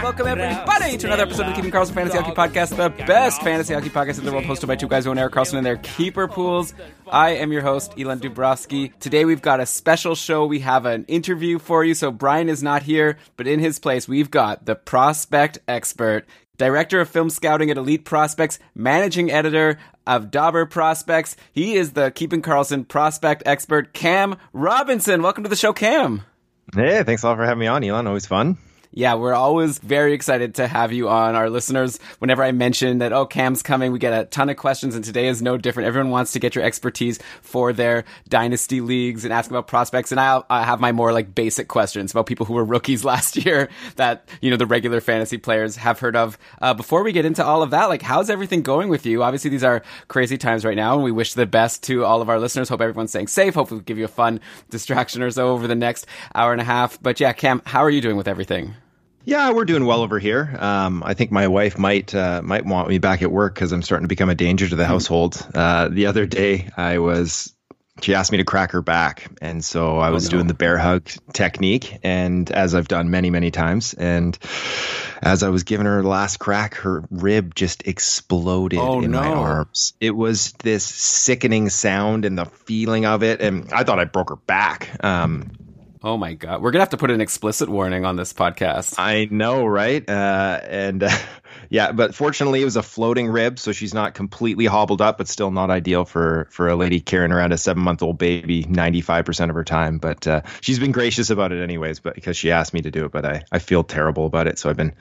Welcome everybody to another episode of the Keeping Karlsson Fantasy Hockey Podcast, the best fantasy hockey podcast in the world, hosted by two guys who own Erik Karlsson and their keeper pools. I am your host, Elon Dubrovsky. Today we've got a special show. We have an interview for you. So Brian is not here, but in his place we've got the prospect expert, director of film scouting at Elite Prospects, managing editor of Dobber Prospects. He is the Keeping Karlsson prospect expert, Cam Robinson. Welcome to the show, Cam. Hey, thanks a lot for having me on, Elon. Always fun. Yeah, we're always very excited to have you on. Our listeners, whenever I mention that, oh, Cam's coming, we get a ton of questions, and today is no different. Everyone wants to get your expertise for their dynasty leagues and ask about prospects. And I, I have my more like basic questions about people who were rookies last year that, you know, the regular fantasy players have heard of. Uh, before we get into all of that, like, how's everything going with you? Obviously, these are crazy times right now, and we wish the best to all of our listeners. Hope everyone's staying safe. Hopefully, we'll give you a fun distraction or so over the next hour and a half. But yeah, Cam, how are you doing with everything? Yeah, we're doing well over here. Um, I think my wife might uh, might want me back at work because I'm starting to become a danger to the household. Uh, the other day, I was she asked me to crack her back, and so I was no. doing the bear hug technique, and as I've done many many times, and as I was giving her the last crack, her rib just exploded Oh, in my arms. It was this sickening sound and the feeling of it, and I thought I broke her back. Um, Oh my god, we're gonna have to put an explicit warning on this podcast. I know, right? Uh, and uh, yeah, but fortunately, it was a floating rib, so she's not completely hobbled up, but still not ideal for for a lady carrying around a seven month old baby ninety five percent of her time. But uh, she's been gracious about it, anyways. But because she asked me to do it, but I I feel terrible about it, so I've been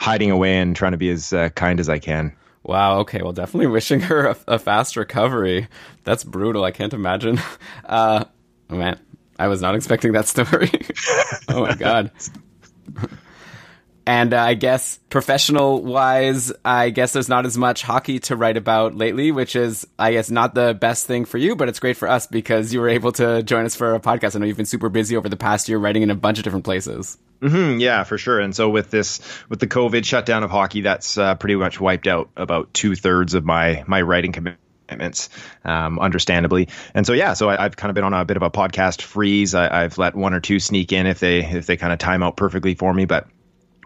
hiding away and trying to be as uh, kind as I can. Wow. Okay. Well, definitely wishing her a, a fast recovery. That's brutal. I can't imagine. Uh, man, I was not expecting that story. oh my god. And uh, I guess professional wise, I guess there's not as much hockey to write about lately, which is, I guess, not the best thing for you, but it's great for us because you were able to join us for a podcast. I know you've been super busy over the past year writing in a bunch of different places. hmm yeah, for sure. And so with this, with the COVID shutdown of hockey, that's uh, pretty much wiped out about two thirds of my my writing commitments, um, understandably. And so yeah, so I, I've kind of been on a bit of a podcast freeze. I, I've let one or two sneak in if they if they kind of time out perfectly for me, but.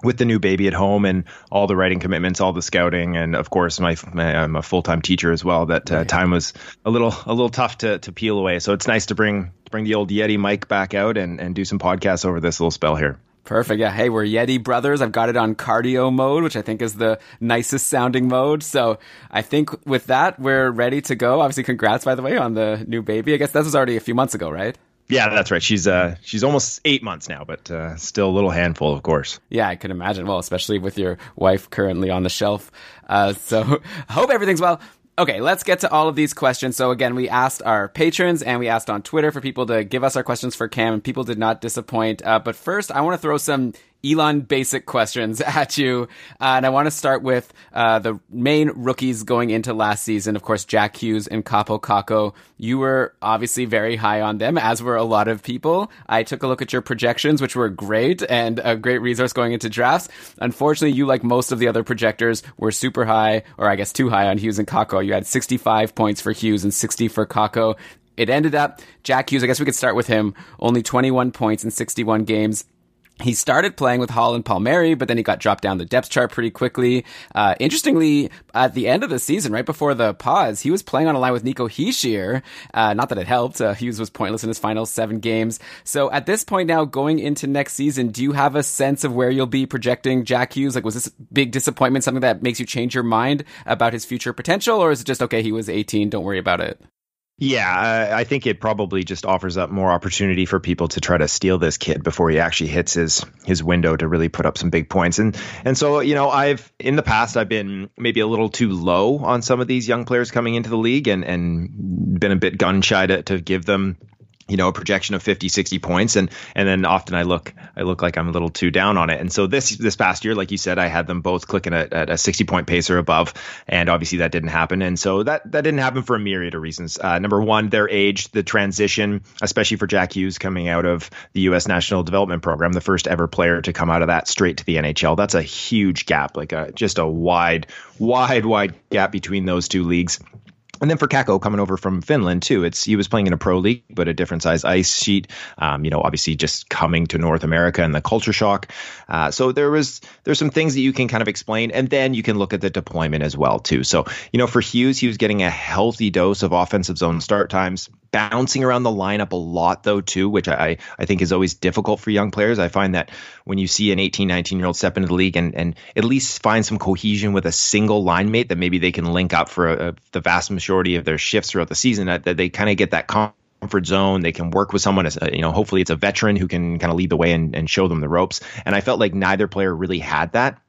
With the new baby at home and all the writing commitments, all the scouting, and of course, my, my I'm a full time teacher as well. That uh, time was a little a little tough to to peel away. So it's nice to bring bring the old Yeti mic back out and and do some podcasts over this little spell here. Perfect. Yeah. Hey, we're Yeti brothers. I've got it on cardio mode, which I think is the nicest sounding mode. So I think with that, we're ready to go. Obviously, congrats, by the way, on the new baby. I guess that was already a few months ago, right? Yeah, that's right. She's uh she's almost eight months now, but uh, still a little handful, of course. Yeah, I can imagine. Well, especially with your wife currently on the shelf. Uh, so hope everything's well. Okay, let's get to all of these questions. So again, we asked our patrons and we asked on Twitter for people to give us our questions for Cam, and people did not disappoint. Uh, but first, I want to throw some Elon basic questions at you, uh, and I want to start with uh, the main rookies going into last season. Of course, Jack Hughes and Kaapo Kakko. You were obviously very high on them, as were a lot of people. I took a look at your projections, which were great and a great resource going into drafts. Unfortunately, you, like most of the other projectors, were super high, or I guess too high on Hughes and Kakko. You had 65 points for Hughes and 60 for Kakko. It ended up Jack Hughes. I guess we could start with him. Only 21 points in 61 games. He started playing with Hall and Palmieri, but then he got dropped down the depth chart pretty quickly. Uh, interestingly, at the end of the season, right before the pause, he was playing on a line with Nico Hischier. Uh, not that it helped. Uh, Hughes was pointless in his final seven games. So at this point now, going into next season, do you have a sense of where you'll be projecting Jack Hughes? Like, was this big disappointment something that makes you change your mind about his future potential, or is it just okay? He was 18. Don't worry about it. Yeah, I think it probably just offers up more opportunity for people to try to steal this kid before he actually hits his his window to really put up some big points. And and so you know, I've in the past I've been maybe a little too low on some of these young players coming into the league and and been a bit gun shy to, to give them you know a projection of 50 60 points. And and then often i look i look like i'm a little too down on it. And so this this past year like you said i had them both clicking at, at a 60 point pace or above. And obviously that didn't happen. And so that that didn't happen for a myriad of reasons. Uh, number one their age the transition especially for jack hughes coming out of the us national development program the first ever player to come out of that straight to the nhl that's a huge gap like a, just a wide wide wide gap between those two leagues and then for Kakko coming over from Finland too, it's he was playing in a pro league, but a different size ice sheet. Um, you know, obviously just coming to North America and the culture shock. Uh, so there was there's some things that you can kind of explain, and then you can look at the deployment as well too. So you know, for Hughes, he was getting a healthy dose of offensive zone start times bouncing around the lineup a lot though too which I, I think is always difficult for young players i find that when you see an 18 19 year old step into the league and, and at least find some cohesion with a single line mate that maybe they can link up for a, a, the vast majority of their shifts throughout the season that, that they kind of get that comfort zone. They can work with someone as uh, you know hopefully it's a veteran who can kind of lead the way and, and show them the ropes. And i felt like neither player really had that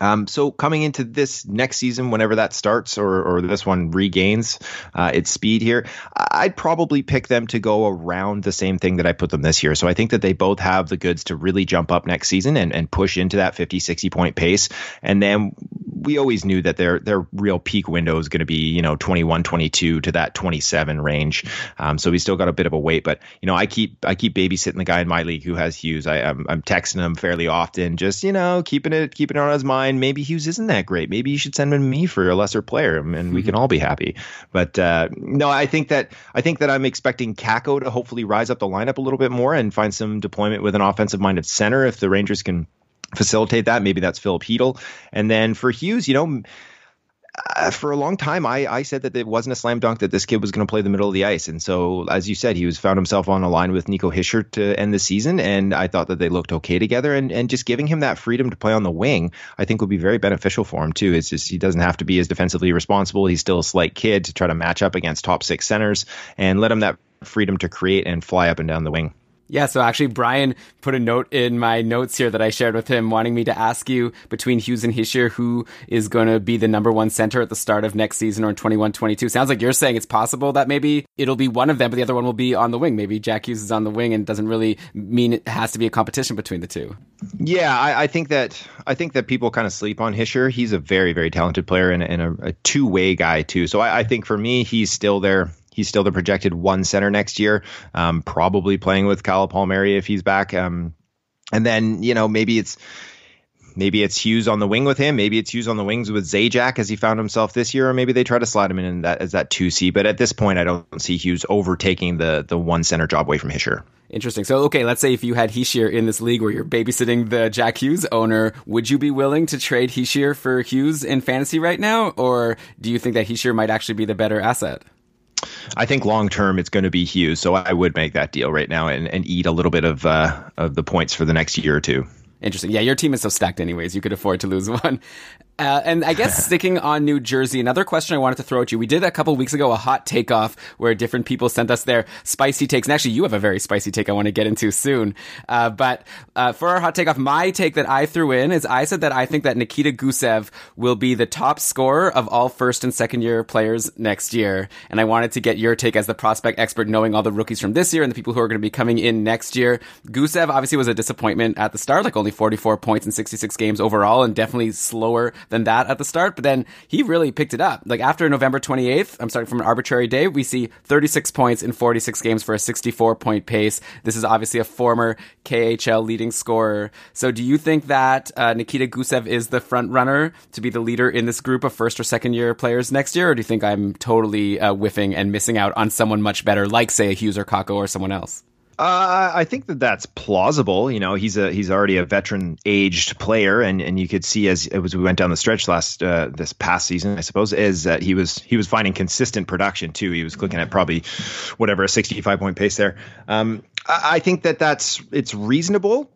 um, so coming into this next season, whenever that starts or, or this one regains uh, its speed here, I'd probably pick them to go around the same thing that I put them this year. So I think that they both have the goods to really jump up next season and, and push into that 50, 60 point pace. And then we always knew that their their real peak window is going to be you know 21 22 to that 27 range um, so we still got a bit of a wait but you know i keep i keep babysitting the guy in my league who has hughes I, I'm, I'm texting him fairly often just you know keeping it keeping it on his mind maybe hughes isn't that great maybe you should send him to me for a lesser player and mm-hmm. we can all be happy but uh, no i think that i think that i'm expecting Kakko to hopefully rise up the lineup a little bit more and find some deployment with an offensive minded center if the rangers can facilitate that. Maybe that's Filip Chytil. And then for Hughes, you know, uh, for a long time, I, I said that it wasn't a slam dunk that this kid was going to play the middle of the ice. And so, as you said, he was found himself on a line with Nico Hischier to end the season. And I thought that they looked okay together. And, and just giving him that freedom to play on the wing, I think would be very beneficial for him, too. It's just he doesn't have to be as defensively responsible. He's still a slight kid to try to match up against top six centers and let him that freedom to create and fly up and down the wing. Yeah, so actually, Brian put a note in my notes here that I shared with him, wanting me to ask you between Hughes and Hischier, who is going to be the number one center at the start of next season or in 21 22. Sounds like you're saying it's possible that maybe it'll be one of them, but the other one will be on the wing. Maybe Jack Hughes is on the wing and doesn't really mean it has to be a competition between the two. Yeah, I, I think that I think that people kind of sleep on Hischier. He's a very, very talented player and, and a, a two way guy, too. So I, I think for me, he's still there He's still the projected one center next year, um, probably playing with Kyle Palmieri if he's back. Um, and then, you know, maybe it's maybe it's Hughes on the wing with him. Maybe it's Hughes on the wings with Zajac as he found himself this year, or maybe they try to slide him in that as that two C. But at this point, I don't see Hughes overtaking the the one center job away from Hischier. Interesting. So, okay, let's say if you had Hischier in this league where you're babysitting the Jack Hughes owner, would you be willing to trade Hischier for Hughes in fantasy right now, or do you think that Hischier might actually be the better asset? I think long term it's going to be Hughes, so I would make that deal right now and, and eat a little bit of uh, of the points for the next year or two. Interesting. Yeah, your team is so stacked, anyways. You could afford to lose one. Uh, and I guess sticking on New Jersey, another question I wanted to throw at you. We did a couple weeks ago a hot takeoff where different people sent us their spicy takes. And actually, you have a very spicy take I want to get into soon. Uh, but uh, for our hot takeoff, my take that I threw in is I said that I think that Nikita Gusev will be the top scorer of all first and second year players next year. And I wanted to get your take as the prospect expert, knowing all the rookies from this year and the people who are going to be coming in next year. Gusev obviously was a disappointment at the start, like only 44 points in 66 games overall, and definitely slower than that at the start, but then he really picked it up. Like after November 28th, I'm starting from an arbitrary day, we see 36 points in 46 games for a 64 point pace. This is obviously a former KHL leading scorer. So do you think that uh, Nikita Gusev is the front runner to be the leader in this group of first or second year players next year? Or do you think I'm totally uh, whiffing and missing out on someone much better, like say a Hughes or Kakko or someone else? Uh, I think that that's plausible. You know, he's a he's already a veteran aged player, and, and you could see as as we went down the stretch last uh, this past season, I suppose, is that he was he was finding consistent production too. He was clicking at probably whatever a sixty five point pace there. Um, I, I think that that's it's reasonable.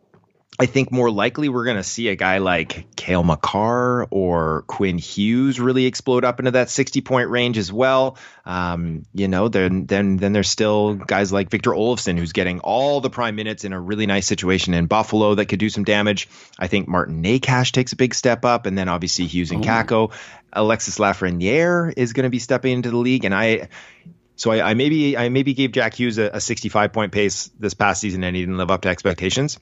I think more likely we're going to see a guy like Cale Makar or Quinn Hughes really explode up into that 60 point range as well. Um, you know, then then then there's still guys like Victor Olofsson who's getting all the prime minutes in a really nice situation in Buffalo that could do some damage. I think Martin Necas takes a big step up, and then obviously Hughes and Kakko, Alexis Lafreniere is going to be stepping into the league, and I. So I, I maybe I maybe gave Jack Hughes a, a 65 point pace this past season, and he didn't live up to expectations.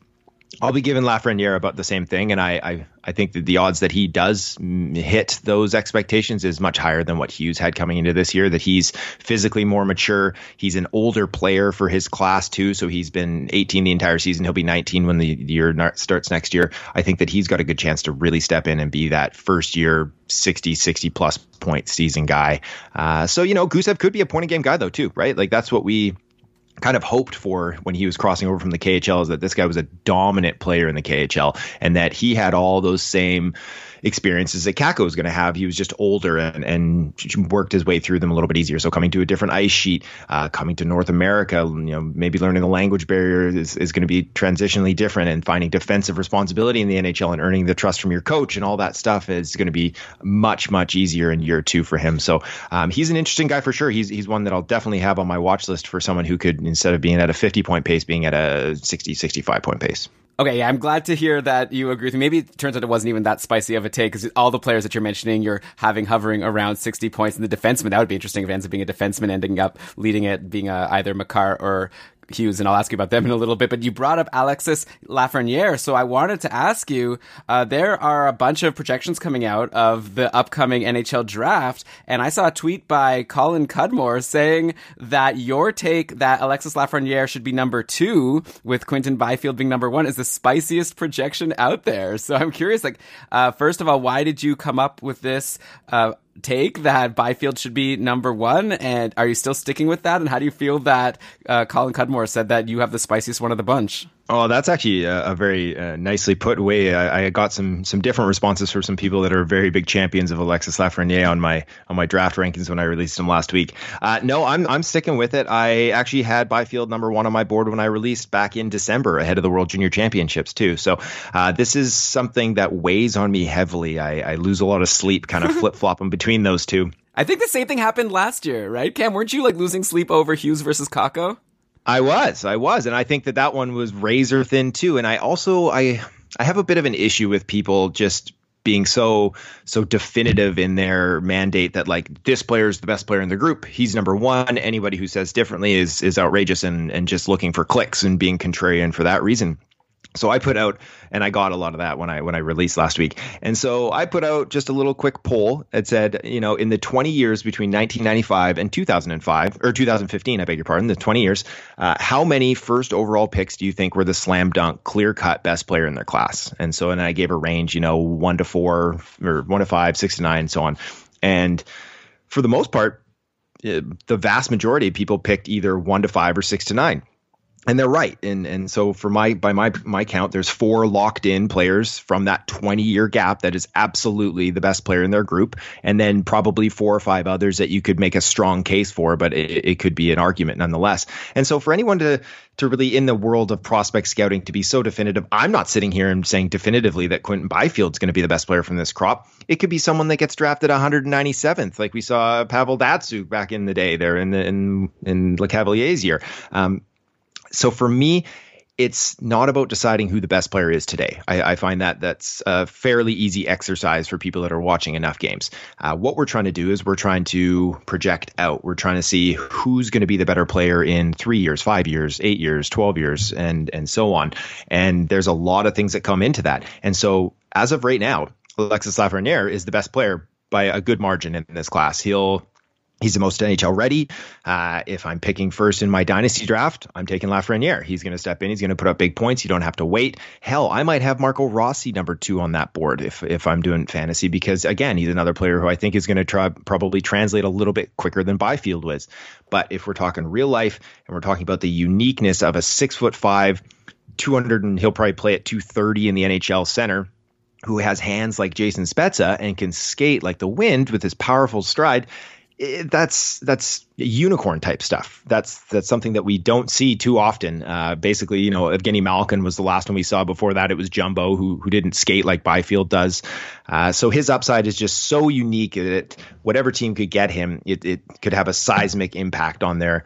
I'll be giving Lafreniere about the same thing, and I, I, I think that the odds that he does hit those expectations is much higher than what Hughes had coming into this year. That he's physically more mature. He's an older player for his class too, so he's been 18 the entire season. He'll be 19 when the year starts next year. I think that he's got a good chance to really step in and be that first year 60, 60 plus point season guy. Uh, so you know, Gusev could be a point of game guy though too, right? Like that's what we kind of hoped for when he was crossing over from the KHL is that this guy was a dominant player in the KHL and that he had all those same experiences that Kakko was going to have. He was just older and, and worked his way through them a little bit easier. So coming to a different ice sheet, uh, coming to North America, you know, maybe learning the language barrier is, is going to be transitionally different and finding defensive responsibility in the NHL and earning the trust from your coach and all that stuff is going to be much, much easier in year two for him. So um, he's an interesting guy for sure. He's, he's one that I'll definitely have on my watch list for someone who could, instead of being at a 50 point pace, being at a 60, 65 point pace. Okay, yeah, I'm glad to hear that you agree with me. Maybe it turns out it wasn't even that spicy of a take because all the players that you're mentioning, you're having hovering around 60 points in the defenseman. That would be interesting if it ends up being a defenseman ending up leading it, being a, either Makar or Hughes, and I'll ask you about them in a little bit. But you brought up Alexis Lafreniere, so I wanted to ask you. Uh, there are a bunch of projections coming out of the upcoming NHL draft, and I saw a tweet by Colin Cudmore saying that your take that Alexis Lafreniere should be number two, with Quinton Byfield being number one, is the spiciest projection out there. So I'm curious, like, uh, first of all, why did you come up with this? Uh, take that Byfield should be number one? And are you still sticking with that? And how do you feel that uh, Colin Cudmore said that you have the spiciest one of the bunch? Oh, that's actually a, a very uh, nicely put way. I, I, got some some different responses from some people that are very big champions of Alexis Lafreniere on my on my draft rankings when I released them last week. Uh, no, I'm I'm sticking with it. I actually had Byfield number one on my board when I released back in December ahead of the World Junior Championships too. So uh, this is something that weighs on me heavily. I, I lose a lot of sleep, kind of flip flopping between those two. I think the same thing happened last year, right? Cam, weren't you like losing sleep over Hughes versus Kakko? I was, I was, and I think that that one was razor thin too. And I also, I, I have a bit of an issue with people just being so so definitive in their mandate that like this player is the best player in the group he's number one anybody who says differently is is outrageous and and just looking for clicks and being contrarian for that reason so I put out, and I got a lot of that when I when I released last week. And so I put out just a little quick poll that said, you know, in the 20 years between 1995 and 2005 or 2015, I beg your pardon, the 20 years, uh, how many first overall picks do you think were the slam dunk, clear cut best player in their class? And so, and I gave a range, you know, one to four or one to five, six to nine, and so on. And for the most part, uh, the vast majority of people picked either one to five or six to nine and they're right. And and so for my by my my count there's four locked in players from that 20 year gap that is absolutely the best player in their group. And then probably four or five others that you could make a strong case for but it, it could be an argument nonetheless. And so for anyone to to really in the world of prospect scouting to be so definitive i'm not sitting here and saying definitively that quinton byfield's going to be the best player from this crop. It could be someone that gets drafted 197th like we saw pavel datsyuk back in the day there in the in in lecavalier's year. Um, so for me, it's not about deciding who the best player is today. I, I, find that that's a fairly easy exercise for people that are watching enough games. Uh, what we're trying to do is we're trying to project out. We're trying to see who's going to be the better player in three years, five years, eight years, twelve years, and and so on. And there's a lot of things that come into that. And so as of right now, Alexis Lafreniere is the best player by a good margin in this class. He'll He's the most NHL ready. Uh, if I'm picking first in my dynasty draft, I'm taking Lafreniere. He's going to step in. He's going to put up big points. You don't have to wait. Hell, I might have Marco Rossi number two on that board if if I'm doing fantasy because again, he's another player who I think is going to try probably translate a little bit quicker than Byfield was. But if we're talking real life and we're talking about the uniqueness of a six foot five, 200 and he'll probably play at 230 in the NHL center who has hands like Jason Spezza and can skate like the wind with his powerful stride it, that's that's unicorn type stuff. That's that's something that we don't see too often. Uh, basically, you know, Evgeny Malkin was the last one we saw. Before that, it was Jumbo who who didn't skate like Byfield does. Uh, so his upside is just so unique that whatever team could get him, it, it could have a seismic impact on their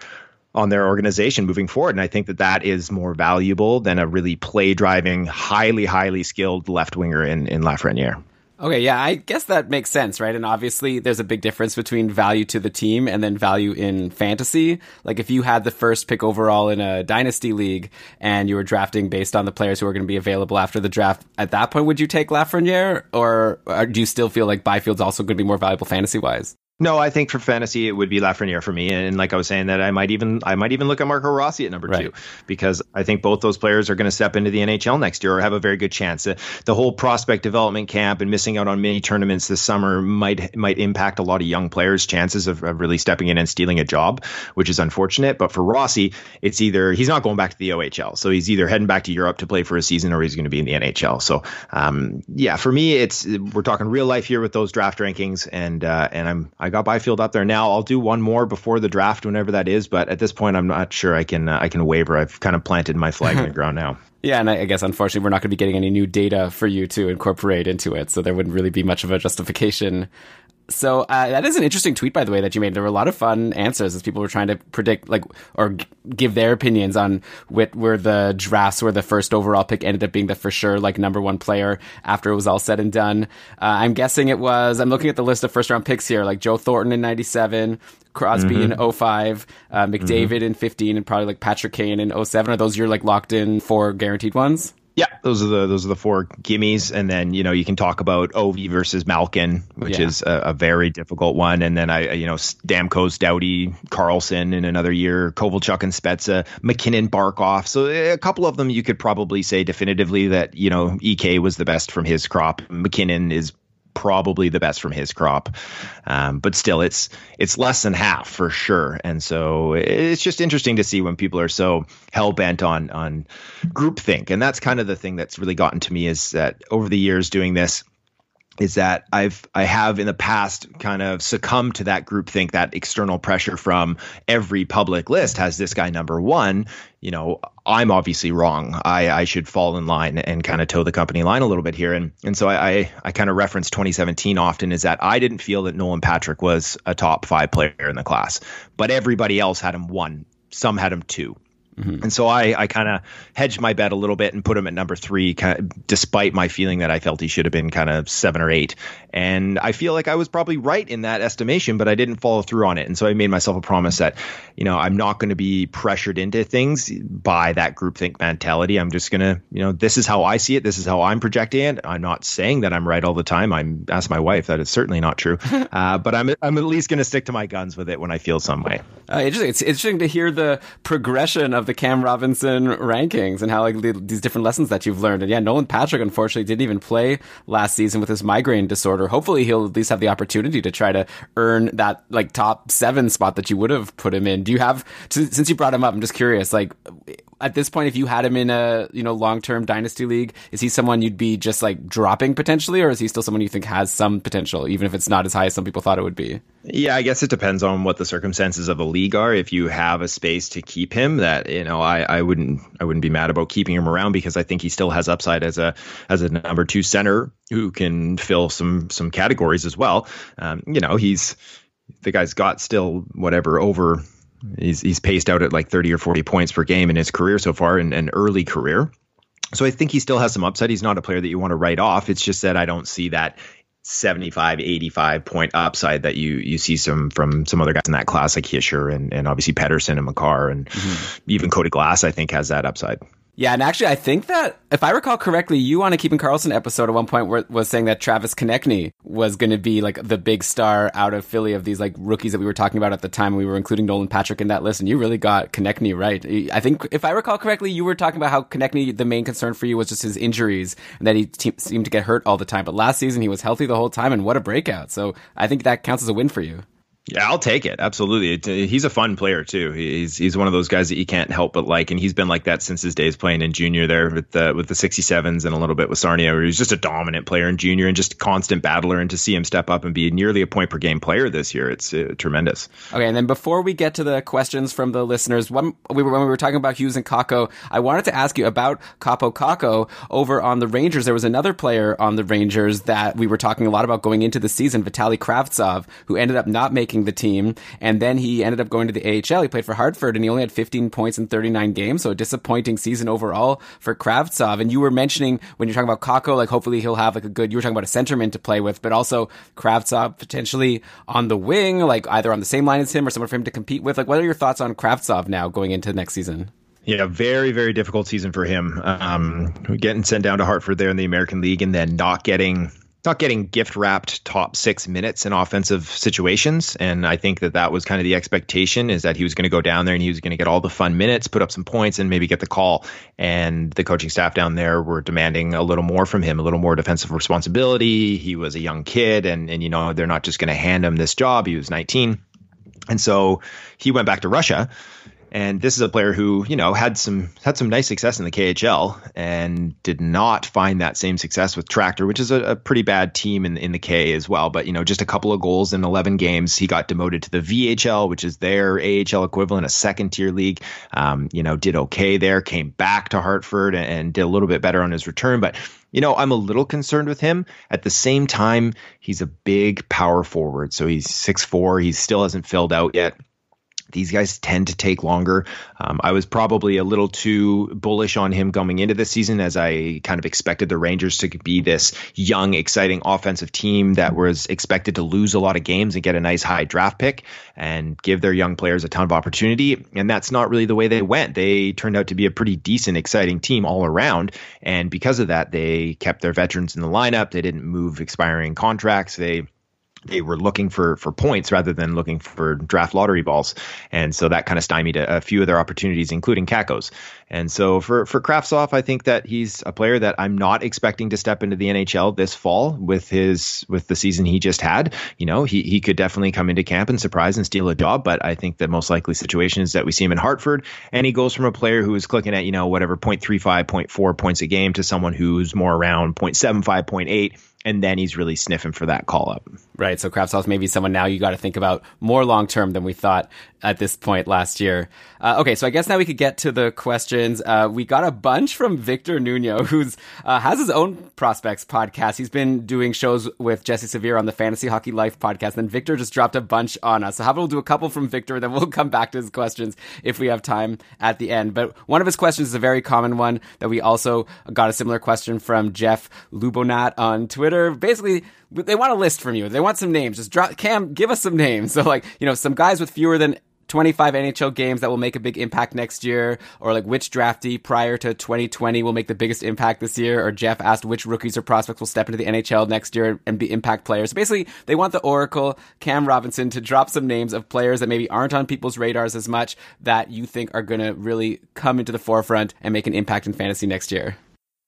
on their organization moving forward. And I think that that is more valuable than a really play driving, highly highly skilled left winger in in Lafreniere. Okay, yeah, I guess that makes sense, right? And obviously, there's a big difference between value to the team and then value in fantasy. Like, if you had the first pick overall in a dynasty league and you were drafting based on the players who are going to be available after the draft, at that point, would you take Lafreniere, or, or do you still feel like Byfield's also going to be more valuable fantasy wise? No, I think for fantasy it would be Lafreniere for me, and like I was saying, that I might even I might even look at Marco Rossi at number right. two because I think both those players are going to step into the NHL next year or have a very good chance. The whole prospect development camp and missing out on many tournaments this summer might might impact a lot of young players' chances of, of really stepping in and stealing a job, which is unfortunate. But for Rossi, it's either he's not going back to the OHL, so he's either heading back to Europe to play for a season or he's going to be in the NHL. So um, yeah, for me, it's we're talking real life here with those draft rankings, and uh, and I'm I got Byfield up there now. I'll do one more before the draft, whenever that is. But at this point, I'm not sure I can uh, I can waver. I've kind of planted my flag in the ground now. Yeah, and I, guess unfortunately we're not going to be getting any new data for you to incorporate into it, so there wouldn't really be much of a justification so uh, that is an interesting tweet, by the way, that you made. There were a lot of fun answers as people were trying to predict, like, or g- give their opinions on what where the drafts where the first overall pick ended up being the for sure like number one player after it was all said and done. Uh, I'm guessing it was. I'm looking at the list of first round picks here, like Joe Thornton in '97, Crosby mm-hmm. in 05, uh, McDavid mm-hmm. in 15, and probably like Patrick Kane in 07. Are those your like locked in four guaranteed ones? Yeah, those are the those are the four gimmies, and then you know you can talk about Ovi versus Malkin, which yeah. is a, a, very difficult one, and then I you know Stamkos, Doughty, Carlson in another year, Kovalchuk and Spezza, MacKinnon, Barkov. So a couple of them you could probably say definitively that you know Ek was the best from his crop. MacKinnon is probably the best from his crop. Um, but still, it's it's less than half for sure. And so it's just interesting to see when people are so hell bent on on groupthink. And that's kind of the thing that's really gotten to me is that over the years doing this is that I've I have in the past kind of succumbed to that group think that external pressure from every public list has this guy number one. You know, I'm obviously wrong. I, I should fall in line and kind of toe the company line a little bit here. And and so I I, I kind of reference 2017 often is that I didn't feel that Nolan Patrick was a top five player in the class, but everybody else had him one. Some had him two. Mm-hmm. And so I, I kind of hedged my bet a little bit and put him at number three, kind of, despite my feeling that I felt he should have been kind of seven or eight. And I feel like I was probably right in that estimation, but I didn't follow through on it. And so I made myself a promise that, you know, I'm not going to be pressured into things by that groupthink mentality. I'm just going to, you know, this is how I see it. This is how I'm projecting it. I'm not saying that I'm right all the time. I'm asked my wife that is certainly not true. uh, but I'm, I'm at least going to stick to my guns with it when I feel some way. Uh, interesting. It's interesting to hear the progression of the Cam Robinson rankings and how like the, these different lessons that you've learned. And yeah, Nolan Patrick unfortunately didn't even play last season with his migraine disorder. Hopefully he'll at least have the opportunity to try to earn that like top seven spot that you would have put him in. Do you have since you brought him up? I'm just curious, like at this point, if you had him in a you know long term dynasty league, is he someone you'd be just like dropping potentially, or is he still someone you think has some potential, even if it's not as high as some people thought it would be? Yeah, I guess it depends on what the circumstances of the league are. If you have a space to keep him, that you know, I, I wouldn't I wouldn't be mad about keeping him around because I think he still has upside as a as a number two center who can fill some some categories as well. Um, you know, he's the guy's got still whatever over He's he's paced out at like 30 or 40 points per game in his career so far, in an early career. So I think he still has some upside. He's not a player that you want to write off. It's just that I don't see that 75, 85 point upside that you you see some from some other guys in that class like Hischier and, and obviously Pedersen and Makar and mm-hmm. even Cody Glass I think has that upside. Yeah, and actually, I think that if I recall correctly, you on a Keeping Karlsson episode at one point were, was saying that Travis Konecny was going to be like the big star out of Philly of these like rookies that we were talking about at the time. We were including Nolan Patrick in that list, and you really got Konecny right. I think if I recall correctly, you were talking about how Konecny, the main concern for you was just his injuries and that he te- seemed to get hurt all the time. But last season, he was healthy the whole time, and what a breakout! So I think that counts as a win for you. Yeah, I'll take it. Absolutely. Uh, he's a fun player too. He's he's one of those guys that you can't help but like, and he's been like that since his days playing in junior there with the with the 67s and a little bit with Sarnia, where he was just a dominant player in junior and just a constant battler. And to see him step up and be nearly a point per game player this year, it's uh, tremendous. Okay, and then before we get to the questions from the listeners, when we were when we were talking about Hughes and Kakko, I wanted to ask you about Kaapo Kakko over on the Rangers. There was another player on the Rangers that we were talking a lot about going into the season, Vitali Kravtsov, who ended up not making the team. And then he ended up going to the AHL. He played for Hartford and he only had 15 points in 39 games. So a disappointing season overall for Kravtsov. And you were mentioning when you're talking about Kakko, like hopefully he'll have like a good, you were talking about a centerman to play with, but also Kravtsov potentially on the wing, like either on the same line as him or someone for him to compete with. Like what are your thoughts on Kravtsov now going into next season? Yeah, very, very difficult season for him. Um, getting sent down to Hartford there in the American League and then not getting not getting gift wrapped top six minutes in offensive situations. And I think that that was kind of the expectation is that he was going to go down there and he was going to get all the fun minutes, put up some points, and maybe get the call. And the coaching staff down there were demanding a little more from him, a little more defensive responsibility. He was a young kid, and and you know they're not just going to hand him this job. He was 19, and so he went back to Russia and this is a player who, you know, had some had some nice success in the KHL and did not find that same success with Tractor, which is a, a, pretty bad team in in the K as well. But you know, just a couple of goals in 11 games, he got demoted to the VHL, which is their AHL equivalent, a second tier league. Um, you know, did okay there, came back to Hartford and, and did a little bit better on his return, but you know, I'm a little concerned with him. At the same time, he's a big power forward. So he's six four. He still hasn't filled out yet. These guys tend to take longer. Um, I was probably a little too bullish on him coming into this season as I kind of expected the Rangers to be this young, exciting offensive team that was expected to lose a lot of games and get a nice high draft pick and give their young players a ton of opportunity. And that's not really the way they went. They turned out to be a pretty decent, exciting team all around. And because of that, they kept their veterans in the lineup. They didn't move expiring contracts. They they were looking for for points rather than looking for draft lottery balls, and so that kind of stymied a, a few of their opportunities, including Kakkos. And so for for Kravtsov, I think that he's a player that I'm not expecting to step into the NHL this fall with his with the season he just had. You know, he he could definitely come into camp and surprise and steal a job, but I think the most likely situation is that we see him in Hartford, and he goes from a player who is clicking at you know whatever 0.35, 0.4 points a game to someone who's more around 0.75, 0.8 and then he's really sniffing for that call up. Right. So Kravtsov maybe someone now you got to think about more long term than we thought at this point last year. Uh, okay, so I guess now we could get to the questions. Uh, we got a bunch from Victor Nuno, who's uh, has his own prospects podcast. He's been doing shows with Jesse Severe on the Fantasy Hockey Life podcast. And Victor just dropped a bunch on us. So how about we'll do a couple from Victor, then we'll come back to his questions if we have time at the end. But one of his questions is a very common one that we also got a similar question from Jeff Lubonat on Twitter. Basically, they want a list from you. They want some names. Just drop Cam, give us some names. So like, you know, some guys with fewer than 25 NHL games that will make a big impact next year, or like which draftee prior to 2020 will make the biggest impact this year, or Jeff asked which rookies or prospects will step into the NHL next year and be impact players. Basically, they want the Oracle, Cam Robinson, to drop some names of players that maybe aren't on people's radars as much that you think are going to really come into the forefront and make an impact in fantasy next year.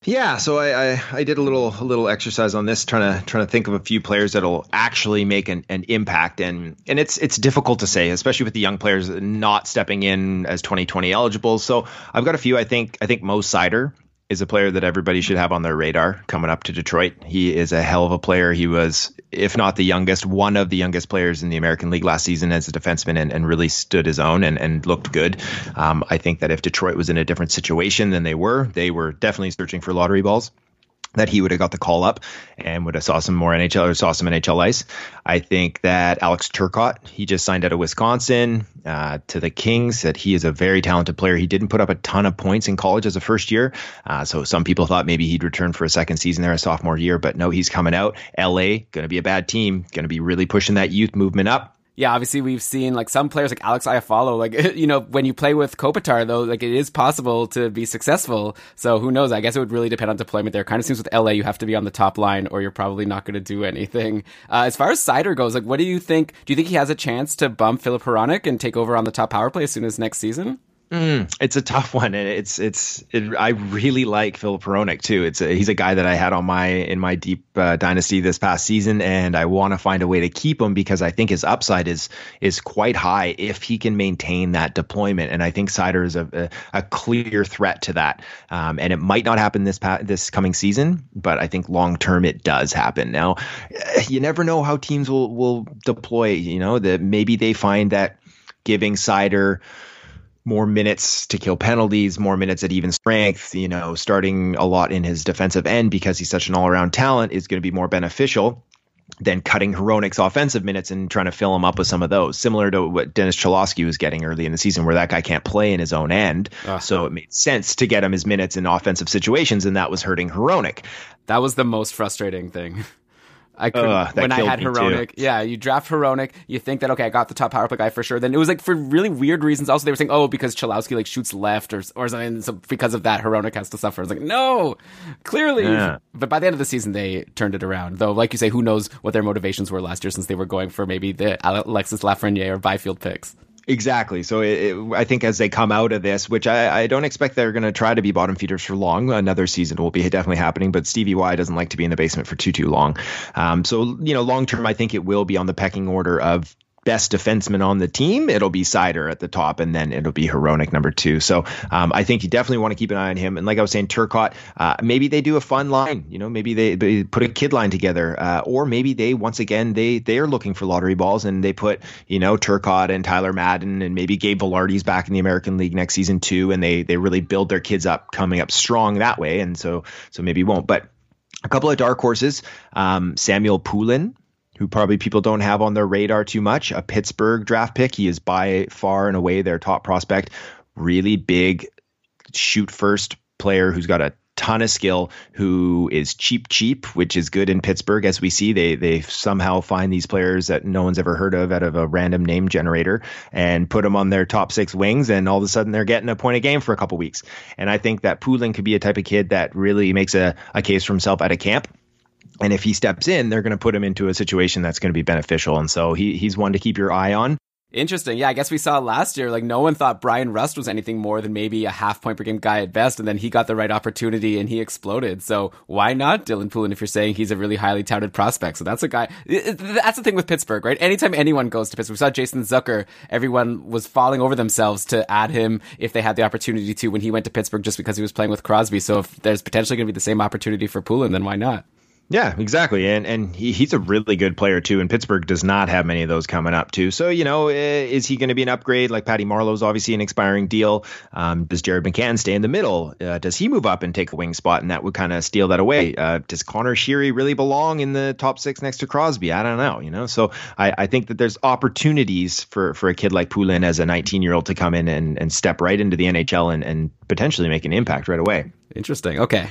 Yeah, so I, I, I, did a little a little exercise on this, trying to trying to think of a few players that'll actually make an, an impact, and and it's it's difficult to say, especially with the young players not stepping in as 2020 eligible. So I've got a few. I think I think Mo Seider is a player that everybody should have on their radar coming up to Detroit. He is a hell of a player. He was, if not the youngest, one of the youngest players in the American League last season as a defenseman and, and really stood his own and, and looked good. Um, I think that if Detroit was in a different situation than they were, they were definitely searching for lottery balls that he would have got the call up and would have saw some more NHL or saw some NHL ice. I think that Alex Turcotte, he just signed out of Wisconsin uh, to the Kings. That he is a very talented player. He didn't put up a ton of points in college as a first year, uh, so some people thought maybe he'd return for a second season there, a sophomore year. But no, he's coming out. LA going to be a bad team. Going to be really pushing that youth movement up yeah, obviously we've seen like some players like Alex Iafallo, like you know, when you play with Kopitar though, like it is possible to be successful. So who knows? I guess it would really depend on deployment there. Kind of seems with LA, you have to be on the top line or you're probably not going to do anything. Uh, as far as Seider goes, like what do you think? Do you think he has a chance to bump Filip Hronek and take over on the top power play as soon as next season? Mm, it's a tough one, and it's it's it, I really like Filip Hronek too. It's a, he's a guy that I had on my in my deep uh, dynasty this past season, and I want to find a way to keep him because I think his upside is is quite high if he can maintain that deployment. And I think Seider is a, a, a clear threat to that. Um, and it might not happen this pa- this coming season, but I think long term it does happen. Now, you never know how teams will will deploy. You know that maybe they find that giving Seider more minutes to kill penalties, more minutes at even strength, you know, starting a lot in his defensive end because he's such an all around talent is going to be more beneficial than cutting Hronek's offensive minutes and trying to fill him up with some of those, similar to what Dennis Cholowski was getting early in the season, where that guy can't play in his own end. Uh, so it made sense to get him his minutes in offensive situations, and that was hurting Hronek. That was the most frustrating thing. I could uh, when I had Hronek. Yeah, you draft Hronek, you think that okay, I got the top power play guy for sure. Then it was like for really weird reasons. Also, they were saying, oh, because Cholowski like shoots left or or something, so because of that, Hronek has to suffer. I was like, no, clearly. Yeah. But by the end of the season, they turned it around. Though, like you say, who knows what their motivations were last year since they were going for maybe the Alexis Lafreniere or Byfield picks. Exactly. So it, it, I think as they come out of this, which I, I don't expect they're going to try to be bottom feeders for long. Another season will be definitely happening, but Stevie Y doesn't like to be in the basement for too too long. Um, so you know, long term, I think it will be on the pecking order of best defenseman on the team, it'll be Seider at the top, and then it'll be Hronek number two. So um, I think you definitely want to keep an eye on him. And like I was saying, Turcotte, uh, maybe they do a fun line. You know, maybe they, they put a kid line together, uh, or maybe they once again they they are looking for lottery balls and they put you know Turcotte and Tyler Madden and maybe Gabe Vilardi's back in the American League next season too, and they they really build their kids up coming up strong that way. And so so maybe won't, but. A couple of dark horses. Um, Samuel Poulin, who probably people don't have on their radar too much. A Pittsburgh draft pick. He is by far and away their top prospect. Really big shoot first player who's got a ton of skill who is cheap cheap which is good in Pittsburgh as we see they they somehow find these players that no one's ever heard of out of a random name generator and put them on their top 6 wings and all of a sudden they're getting a point a game for a couple weeks and I think that Poulin could be a type of kid that really makes a, a case for himself at a camp and if he steps in, they're going to put him into a situation that's going to be beneficial. And so he, he's one to keep your eye on. Interesting. Yeah, I guess we saw last year, like, no one thought Bryan Rust was anything more than maybe a half point per game guy at best. And then he got the right opportunity and he exploded. So why not Dylan Poulin if you're saying he's a really highly touted prospect? So that's a guy. That's the thing with Pittsburgh, right? Anytime anyone goes to Pittsburgh, we saw Jason Zucker, everyone was falling over themselves to add him if they had the opportunity to when he went to Pittsburgh just because he was playing with Crosby. So if there's potentially going to be the same opportunity for Poulin, then why not? Yeah, exactly, and and he, he's a really good player too. And Pittsburgh does not have many of those coming up too. So you know, eh, is he going to be an upgrade? Like Patty Marleau's obviously an expiring deal. Um, does Jared McCann stay in the middle? Uh, does he move up and take a wing spot, and that would kind of steal that away? Uh, does Conor Sheary really belong in the top six next to Crosby? I don't know. You know, so I, I think that there's opportunities for for a kid like Poulin as a 19 year old to come in and and step right into the NHL and and potentially make an impact right away. Interesting. Okay.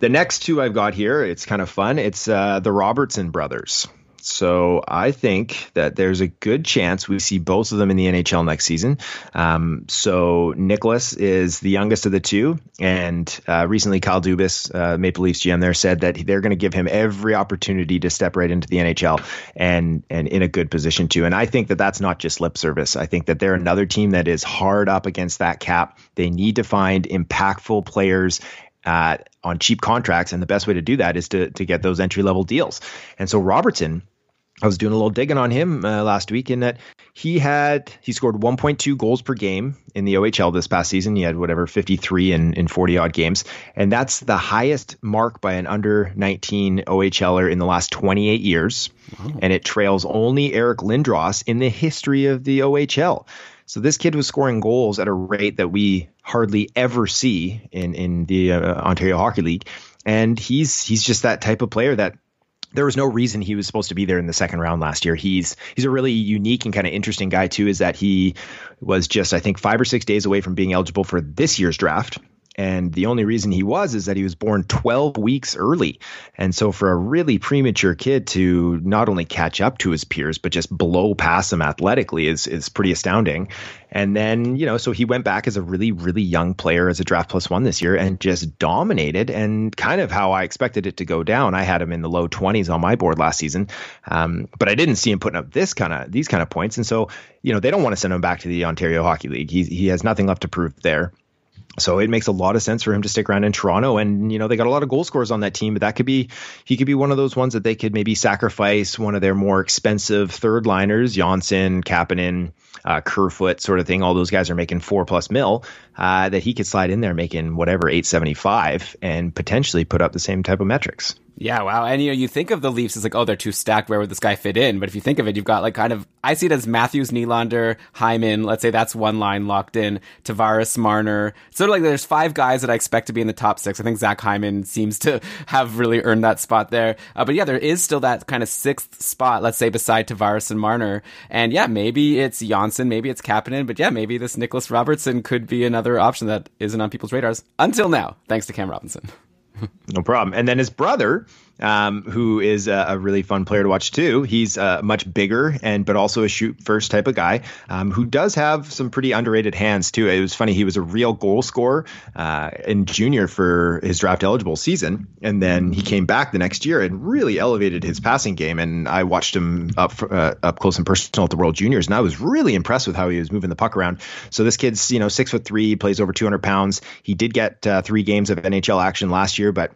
The next two I've got here, it's kind of fun. It's uh, the Robertson brothers. So I think that there's a good chance we see both of them in the NHL next season. Um, so Nicholas is the youngest of the two, and uh, recently Kyle Dubas, uh, Maple Leafs GM, there said that they're going to give him every opportunity to step right into the NHL and and in a good position too. And I think that that's not just lip service. I think that they're another team that is hard up against that cap. They need to find impactful players uh, on cheap contracts, and the best way to do that is to to get those entry level deals. And so Robertson, I was doing a little digging on him uh, last week in that he had he scored 1.2 goals per game in the OHL this past season. He had whatever 53 in in 40 odd games, and that's the highest mark by an under 19 OHLer in the last 28 years, wow. and it trails only Eric Lindros in the history of the OHL. So this kid was scoring goals at a rate that we hardly ever see in in the uh, Ontario Hockey League, and he's he's just that type of player that there was no reason he was supposed to be there in the second round last year. He's he's a really unique and kind of interesting guy too. Is that he was just I think five or six days away from being eligible for this year's draft, And the only reason he was is that he was born 12 weeks early. And so for a really premature kid to not only catch up to his peers, but just blow past them athletically is, is pretty astounding. And then, you know, so he went back as a really, really young player as a draft plus one this year and just dominated and kind of how I expected it to go down. I had him in the low 20s on my board last season, um, but I didn't see him putting up this kind of these kind of points. And so, you know, they don't want to send him back to the Ontario Hockey League. He, he has nothing left to prove there. So it makes a lot of sense for him to stick around in Toronto. And, you know, they got a lot of goal scorers on that team, but that could be, he could be one of those ones that they could maybe sacrifice one of their more expensive third liners, Johnsson, Kapanen, uh, Kerfoot sort of thing. All those guys are making four plus mil, uh, that he could slide in there making whatever, 875 and potentially put up the same type of metrics. Yeah, wow. And you know, you think of the Leafs as like, oh, they're too stacked. Where would this guy fit in? But if you think of it, you've got like kind of, I see it as Matthews, Nylander, Hyman. Let's say that's one line locked in. Tavares, Marner. Sort of like there's five guys that I expect to be in the top six. I think Zach Hyman seems to have really earned that spot there. Uh, but yeah, there is still that kind of sixth spot, let's say beside Tavares and Marner. And yeah, maybe it's Johnsson, maybe it's Kapanen, but yeah, maybe this Nicholas Robertson could be another option that isn't on people's radars until now, thanks to Cam Robinson. no problem. And then his brother, um, who is a, a, really fun player to watch too. He's uh, much bigger and but also a shoot first type of guy um, who does have some pretty underrated hands too. It was funny he was a real goal scorer uh, in junior for his draft eligible season, and then he came back the next year and really elevated his passing game. And I watched him up uh, up close and personal at the World Juniors, and I was really impressed with how he was moving the puck around. So this kid's you know six foot three, plays over 200 pounds. He did get uh, three games of NHL action last year, but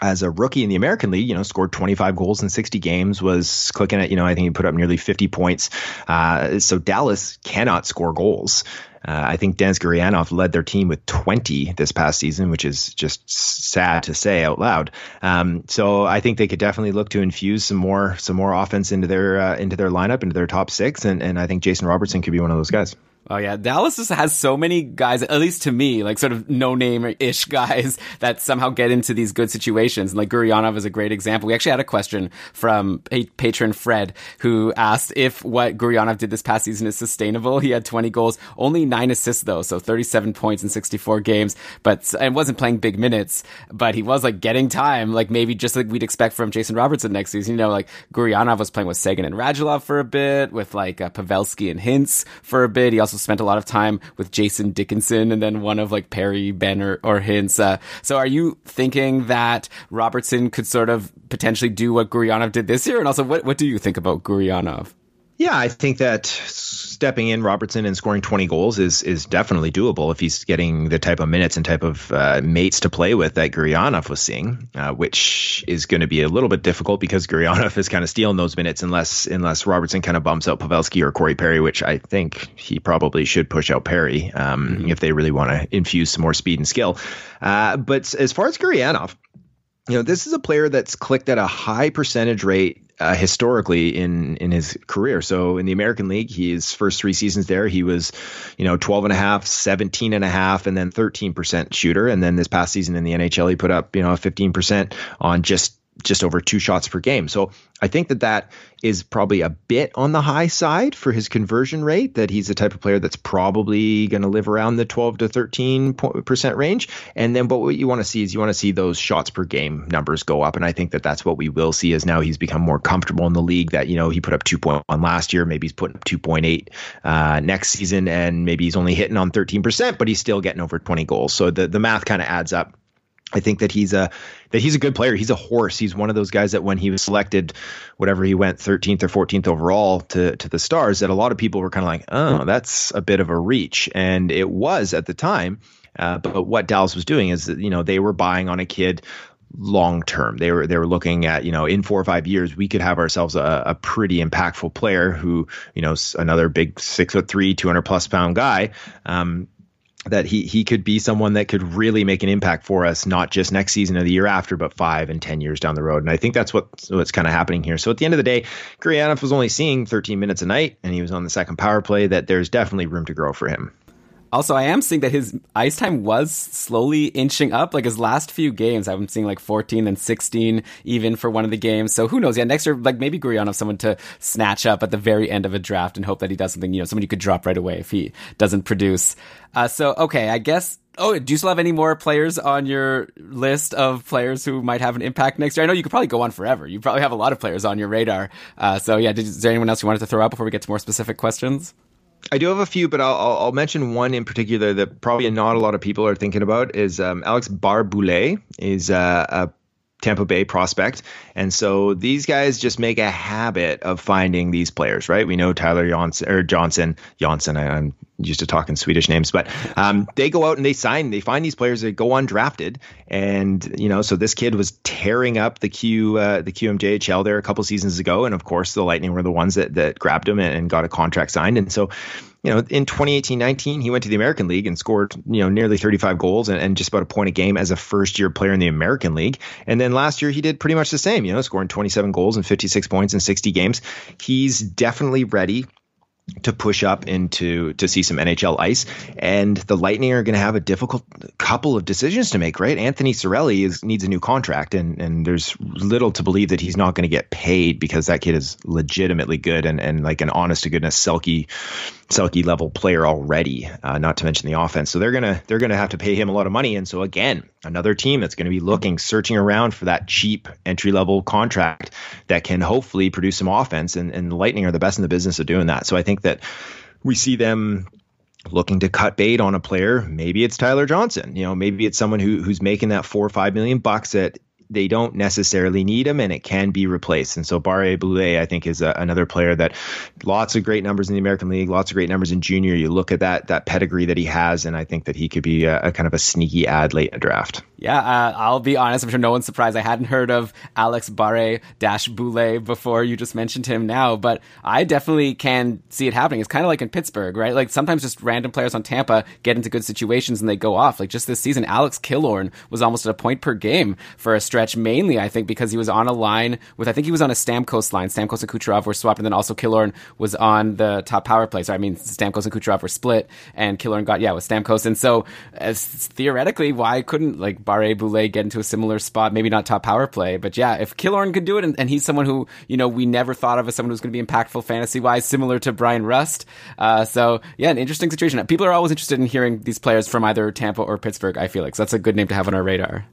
as a rookie in the American League, you know, scored 25 goals in 60 games, was clicking at, you know, I think he put up nearly 50 points. Uh, so Dallas cannot score goals. Uh, I think Denis Gurianov led their team with 20 this past season, which is just sad to say out loud. Um, so I think they could definitely look to infuse some more some more offense into their uh, into their lineup, into their top six, and, and I think Jason Robertson could be one of those guys. Oh yeah, Dallas just has so many guys, at least to me, like sort of no name ish guys that somehow get into these good situations. And like Gurianov is a great example. We actually had a question from a patron Fred who asked if what Gurianov did this past season is sustainable. He had 20 goals, only nine assists though, so 37 points in 64 games, but and wasn't playing big minutes, but he was like getting time, like maybe just like we'd expect from Jason Robertson next season. You know, like Gurianov was playing with Seguin and Radulov for a bit, with like uh, Pavelski and Hintz for a bit. He also also spent a lot of time with Jason Dickinson and then one of like Perry, Ben, or, or. Uh, so are you thinking that Robertson could sort of potentially do what Gurianov did this year? And also, what, what do you think about Gurianov? Yeah, I think that stepping in Robertson and scoring 20 goals is is definitely doable if he's getting the type of minutes and type of uh, mates to play with that Gurianov was seeing, uh, which is going to be a little bit difficult because Gurianov is kind of stealing those minutes unless unless Robertson kind of bumps out Pavelski or Corey Perry, which I think he probably should push out Perry um, mm-hmm. if they really want to infuse some more speed and skill. Uh, but as far as Gurianov, you know, this is a player that's clicked at a high percentage rate uh, historically in in his career. So in the American League, his first three seasons there, he was, you know, 12 and a half, 17 and a half, and then 13% shooter. And then this past season in the NHL, he put up, you know, a 15% on just just over two shots per game. So I think that that is probably a bit on the high side for his conversion rate, that he's the type of player that's probably going to live around the 12 to 13% range. And then, but what you want to see is you want to see those shots per game numbers go up. And I think that that's what we will see as now he's become more comfortable in the league that, you know, he put up 2.1 last year, maybe he's putting up 2.8 uh, next season, and maybe he's only hitting on 13%, but he's still getting over 20 goals. So the, the math kind of adds up. I think that he's a that he's a good player. He's a horse. He's one of those guys that when he was selected, whatever he went 13th or 14th overall to to the Stars, that a lot of people were kind of like, oh, that's a bit of a reach, and it was at the time. Uh, but what Dallas was doing is that you know they were buying on a kid long term. They were they were looking at you know in four or five years we could have ourselves a, a pretty impactful player who you know another big six foot three, two hundred plus pound guy. Um, that he he could be someone that could really make an impact for us, not just next season or the year after, but five and ten years down the road. And I think that's what what's kind of happening here. So at the end of the day, Gurianov was only seeing 13 minutes a night, and he was on the second power play. That there's definitely room to grow for him. Also, I am seeing that his ice time was slowly inching up. Like his last few games, I'm seeing like 14 and 16 even for one of the games. So who knows? Yeah, next year, like maybe Gurion someone to snatch up at the very end of a draft and hope that he does something, you know, someone you could drop right away if he doesn't produce. Uh, so, okay, I guess Oh, do you still have any more players on your list of players who might have an impact next year? I know you could probably go on forever. You probably have a lot of players on your radar. Uh, so yeah, did, is there anyone else you wanted to throw out before we get to more specific questions? I do have a few, but I'll, I'll, mention one in particular that probably not a lot of people are thinking about. Is um, Alex Barre-Boulet is uh, a Tampa Bay prospect. And so these guys just make a habit of finding these players, right? We know Tyler Johnson or Johnson, Johnson. I, am used to talking Swedish names, but um, they go out and they sign, they find these players that go undrafted. And, you know, so this kid was tearing up the Q, uh, the QMJHL there a couple seasons ago. And of course, the Lightning were the ones that, that grabbed him and, got a contract signed. And so, you know, in 2018-19, he went to the American League and scored, you know, nearly 35 goals and, and just about a point a game as a first-year player in the American League. And then last year he did pretty much the same, you know, scoring 27 goals and 56 points in 60 games. He's definitely ready to push up into to see some NHL ice. And the Lightning are going to have a difficult couple of decisions to make, right? Anthony Cirelli is needs a new contract, and and there's little to believe that he's not going to get paid because that kid is legitimately good and and like an honest to goodness Selke Selke level player already, uh, not to mention the offense. So they're gonna they're gonna have to pay him a lot of money. And so again, another team that's going to be looking, searching around for that cheap entry level contract that can hopefully produce some offense. And, and the Lightning are the best in the business of doing that. So I think that we see them looking to cut bait on a player. Maybe it's Tyler Johnson. You know, maybe it's someone who who's making that four or five million bucks that they don't necessarily need him and it can be replaced. And so Barre-Boulet, I think, is a, another player that lots of great numbers in the American League, lots of great numbers in junior. You look at that that pedigree that he has, and I think that he could be a, a kind of a sneaky add late in the draft. Yeah, uh, I'll be honest. I'm sure no one's surprised. I hadn't heard of Alex Barre Dash Boulet before you just mentioned him now, but I definitely can see it happening. It's kind of like in Pittsburgh, right? Like sometimes just random players on Tampa get into good situations and they go off. Like just this season, Alex Killorn was almost at a point per game for a stretch, mainly I think because he was on a line with I think he was on a Stamkos line. Stamkos and Kucherov were swapped, and then also Killorn was on the top power play. So I mean, Stamkos and Kucherov were split, and Killorn got yeah with Stamkos, and so as, theoretically, why couldn't like Barre-Boulet get into a similar spot? Maybe not top power play, but yeah, if Killorn could do it, and, and he's someone who you know we never thought of as someone who's going to be impactful fantasy wise, similar to Bryan Rust. Uh, so yeah, an interesting situation. People are always interested in hearing these players from either Tampa or Pittsburgh. I feel like so that's a good name to have on our radar.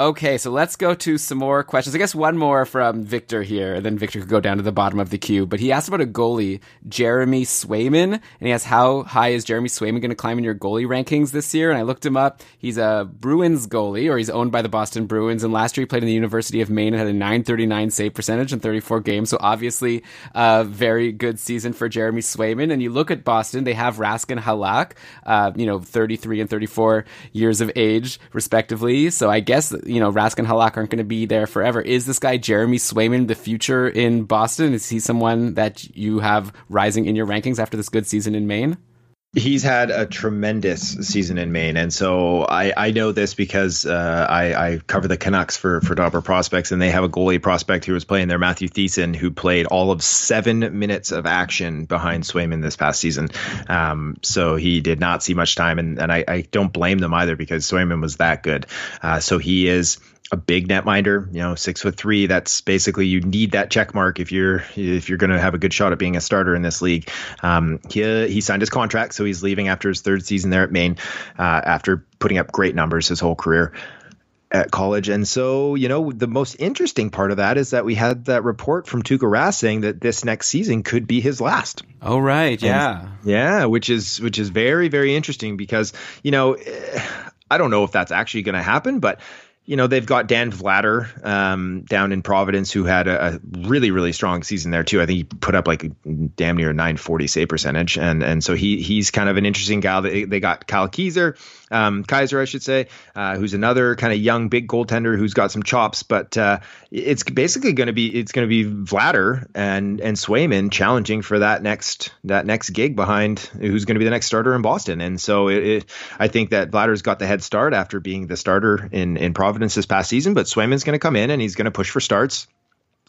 Okay, so let's go to some more questions. I guess one more from Victor here, and then Victor could go down to the bottom of the queue. But he asked about a goalie, Jeremy Swayman, and he asked how high is Jeremy Swayman going to climb in your goalie rankings this year? And I looked him up. He's a Bruins goalie, or he's owned by the Boston Bruins. And last year he played in the University of Maine and had a 939 save percentage in 34 games. So obviously a very good season for Jeremy Swayman. And you look at Boston, they have Rask and Halak, uh, you know, 33 and 34 years of age, respectively. So I guess you know, Rask and Halak aren't going to be there forever. Is this guy Jeremy Swayman the future in Boston? Is he someone that you have rising in your rankings after this good season in Maine? He's had a tremendous season in Maine, and so I, I know this because uh, I, I, cover the Canucks for for Dobber Prospects, and they have a goalie prospect who was playing there, Matthew Thiessen, who played all of seven minutes of action behind Swayman this past season. Um, so he did not see much time, and, and I, I, don't blame them either because Swayman was that good. Uh, so he is a big netminder, you know, six foot three. That's basically you need that check mark if you're if you're going to have a good shot at being a starter in this league. Um, he he signed his contract, so he's leaving after his third season there at Maine, uh, after putting up great numbers his whole career at college. And so, you know, the most interesting part of that is that we had that report from Tuukka Rask saying that this next season could be his last. Oh, right. Yeah. And, yeah. Which is, which is very, very interesting because, you know, I don't know if that's actually going to happen, but you know they've got Dan Vladar um, down in Providence who had a, a, really really strong season there too. I think he put up like damn near 940 save percentage, and and so he he's kind of an interesting guy. They, they got Kyle Keyser, um, Kaiser, I should say, uh, who's another kind of young big goaltender who's got some chops. But uh, it's basically going to be it's going to be Vladar and and Swayman challenging for that next that next gig behind who's going to be the next starter in Boston. And so it, it, I think that Vladar's got the head start after being the starter in in Providence this past season. But Swayman's going to come in and he's going to push for starts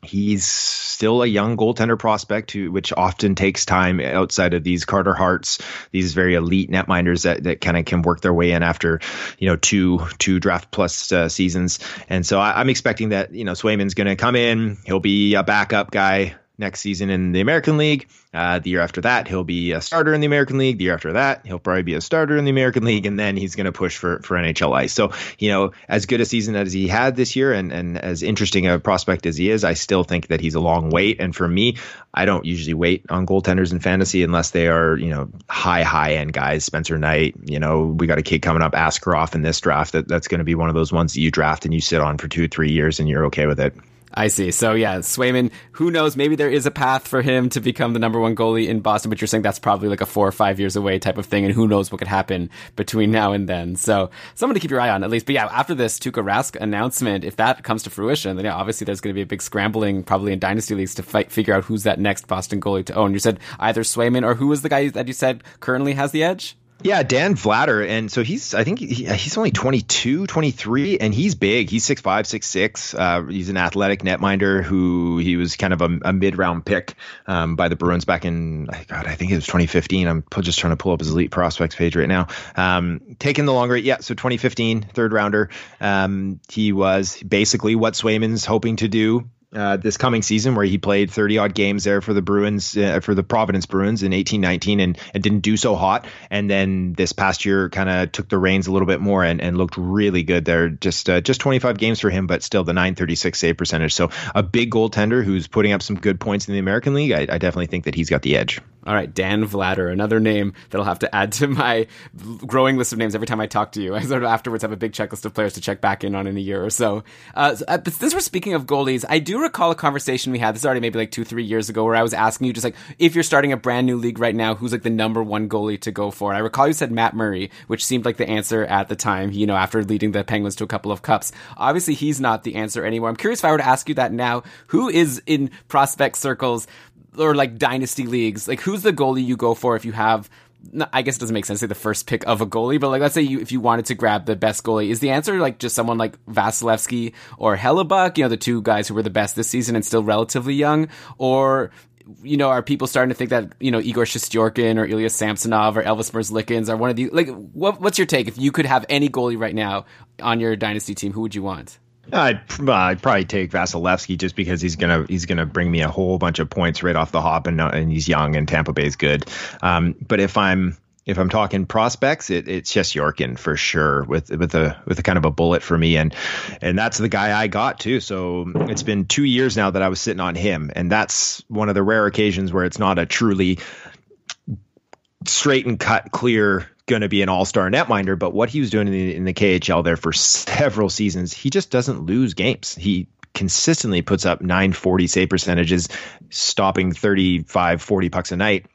he's still a young goaltender prospect, who, which often takes time outside of these Carter Harts, these very elite netminders that, that kind of can work their way in after, you know, two two draft plus uh, seasons. And so I, I'm expecting that you know Swayman's going to come in. He'll be a backup guy next season in the American League. Uh, the year after that, he'll be a starter in the American League. The year after that, he'll probably be a starter in the American League, and then he's going to push for, for NHL ice. So, you know, as good a season as he had this year, and, and as interesting a prospect as he is, I still think that he's a long wait. And for me, I don't usually wait on goaltenders in fantasy unless they are, you know, high, high end guys. Spencer Knight, you know, we got a kid coming up, Askarov in this draft. That, that's going to be one of those ones that you draft and you sit on for two, three years and you're okay with it. I see. So yeah, Swayman, who knows? Maybe there is a path for him to become the number one goalie in Boston, but you're saying that's probably like a four or five years away type of thing, and who knows what could happen between now and then. So someone to keep your eye on at least. But yeah, after this Tuukka Rask announcement, if that comes to fruition, then yeah, obviously there's going to be a big scrambling probably in dynasty leagues to fight, figure out who's that next Boston goalie to own. You said either Swayman or who was the guy that you said currently has the edge? Yeah, Dan Vladar. And so he's, I think he, he's only 22, 23, and he's big. He's 6'5, 6'6. Uh, he's an athletic netminder who he was kind of a, a mid round pick um, by the Bruins back in, God, I think it was 2015. I'm just trying to pull up his elite prospects page right now. Um, taking the longer, yeah, so 2015, third rounder. Um, he was basically what Swayman's hoping to do uh, this coming season where he played 30 odd games there for the Bruins uh, for the Providence Bruins in 1819 and, and didn't do so hot. And then this past year kind of took the reins a little bit more and, and looked really good there. Just uh, just 25 games for him but still the 936 save percentage. So a big goaltender who's putting up some good points in the American League. I, I definitely think that he's got the edge all right, Dan Vladar, another name that I'll have to add to my growing list of names every time I talk to you. I sort of afterwards have a big checklist of players to check back in on in a year or so. Uh, so uh, this was speaking of goalies. I do recall a conversation we had. This is already maybe like two, three years ago, where I was asking you just like if you're starting a brand new league right now, who's like the number one goalie to go for? I recall you said Matt Murray, which seemed like the answer at the time. You know, after leading the Penguins to a couple of cups. Obviously, he's not the answer anymore. I'm curious if I were to ask you that now. Who is in prospect circles? Or like dynasty leagues, like who's the goalie you go for if you have I guess it doesn't make sense to say the first pick of a goalie, but like let's say you if you wanted to grab the best goalie, is the answer like just someone like Vasilevskiy or Hellebuyck, you know, the two guys who were the best this season and still relatively young, or you know, are people starting to think that you know Igor Shesterkin or Ilya Samsonov or Elvis Merzlikins are one of the Like, what, what's your take if you could have any goalie right now on your dynasty team? Who would you want? I'd, I'd probably take Vasilevskiy just because he's gonna he's gonna bring me a whole bunch of points right off the hop, and and he's young and Tampa Bay's good. Um, but if I'm if I'm talking prospects, it, it's Shesterkin for sure with with a with a kind of a bullet for me, and and that's the guy I got too. So it's been two years now that I was sitting on him, and that's one of the rare occasions where it's not a truly straight and cut clear going to be an all-star netminder, but what he was doing in the, in the KHL there for several seasons, he just doesn't lose games. He consistently puts up 940 save percentages, stopping 35, 40 pucks a night.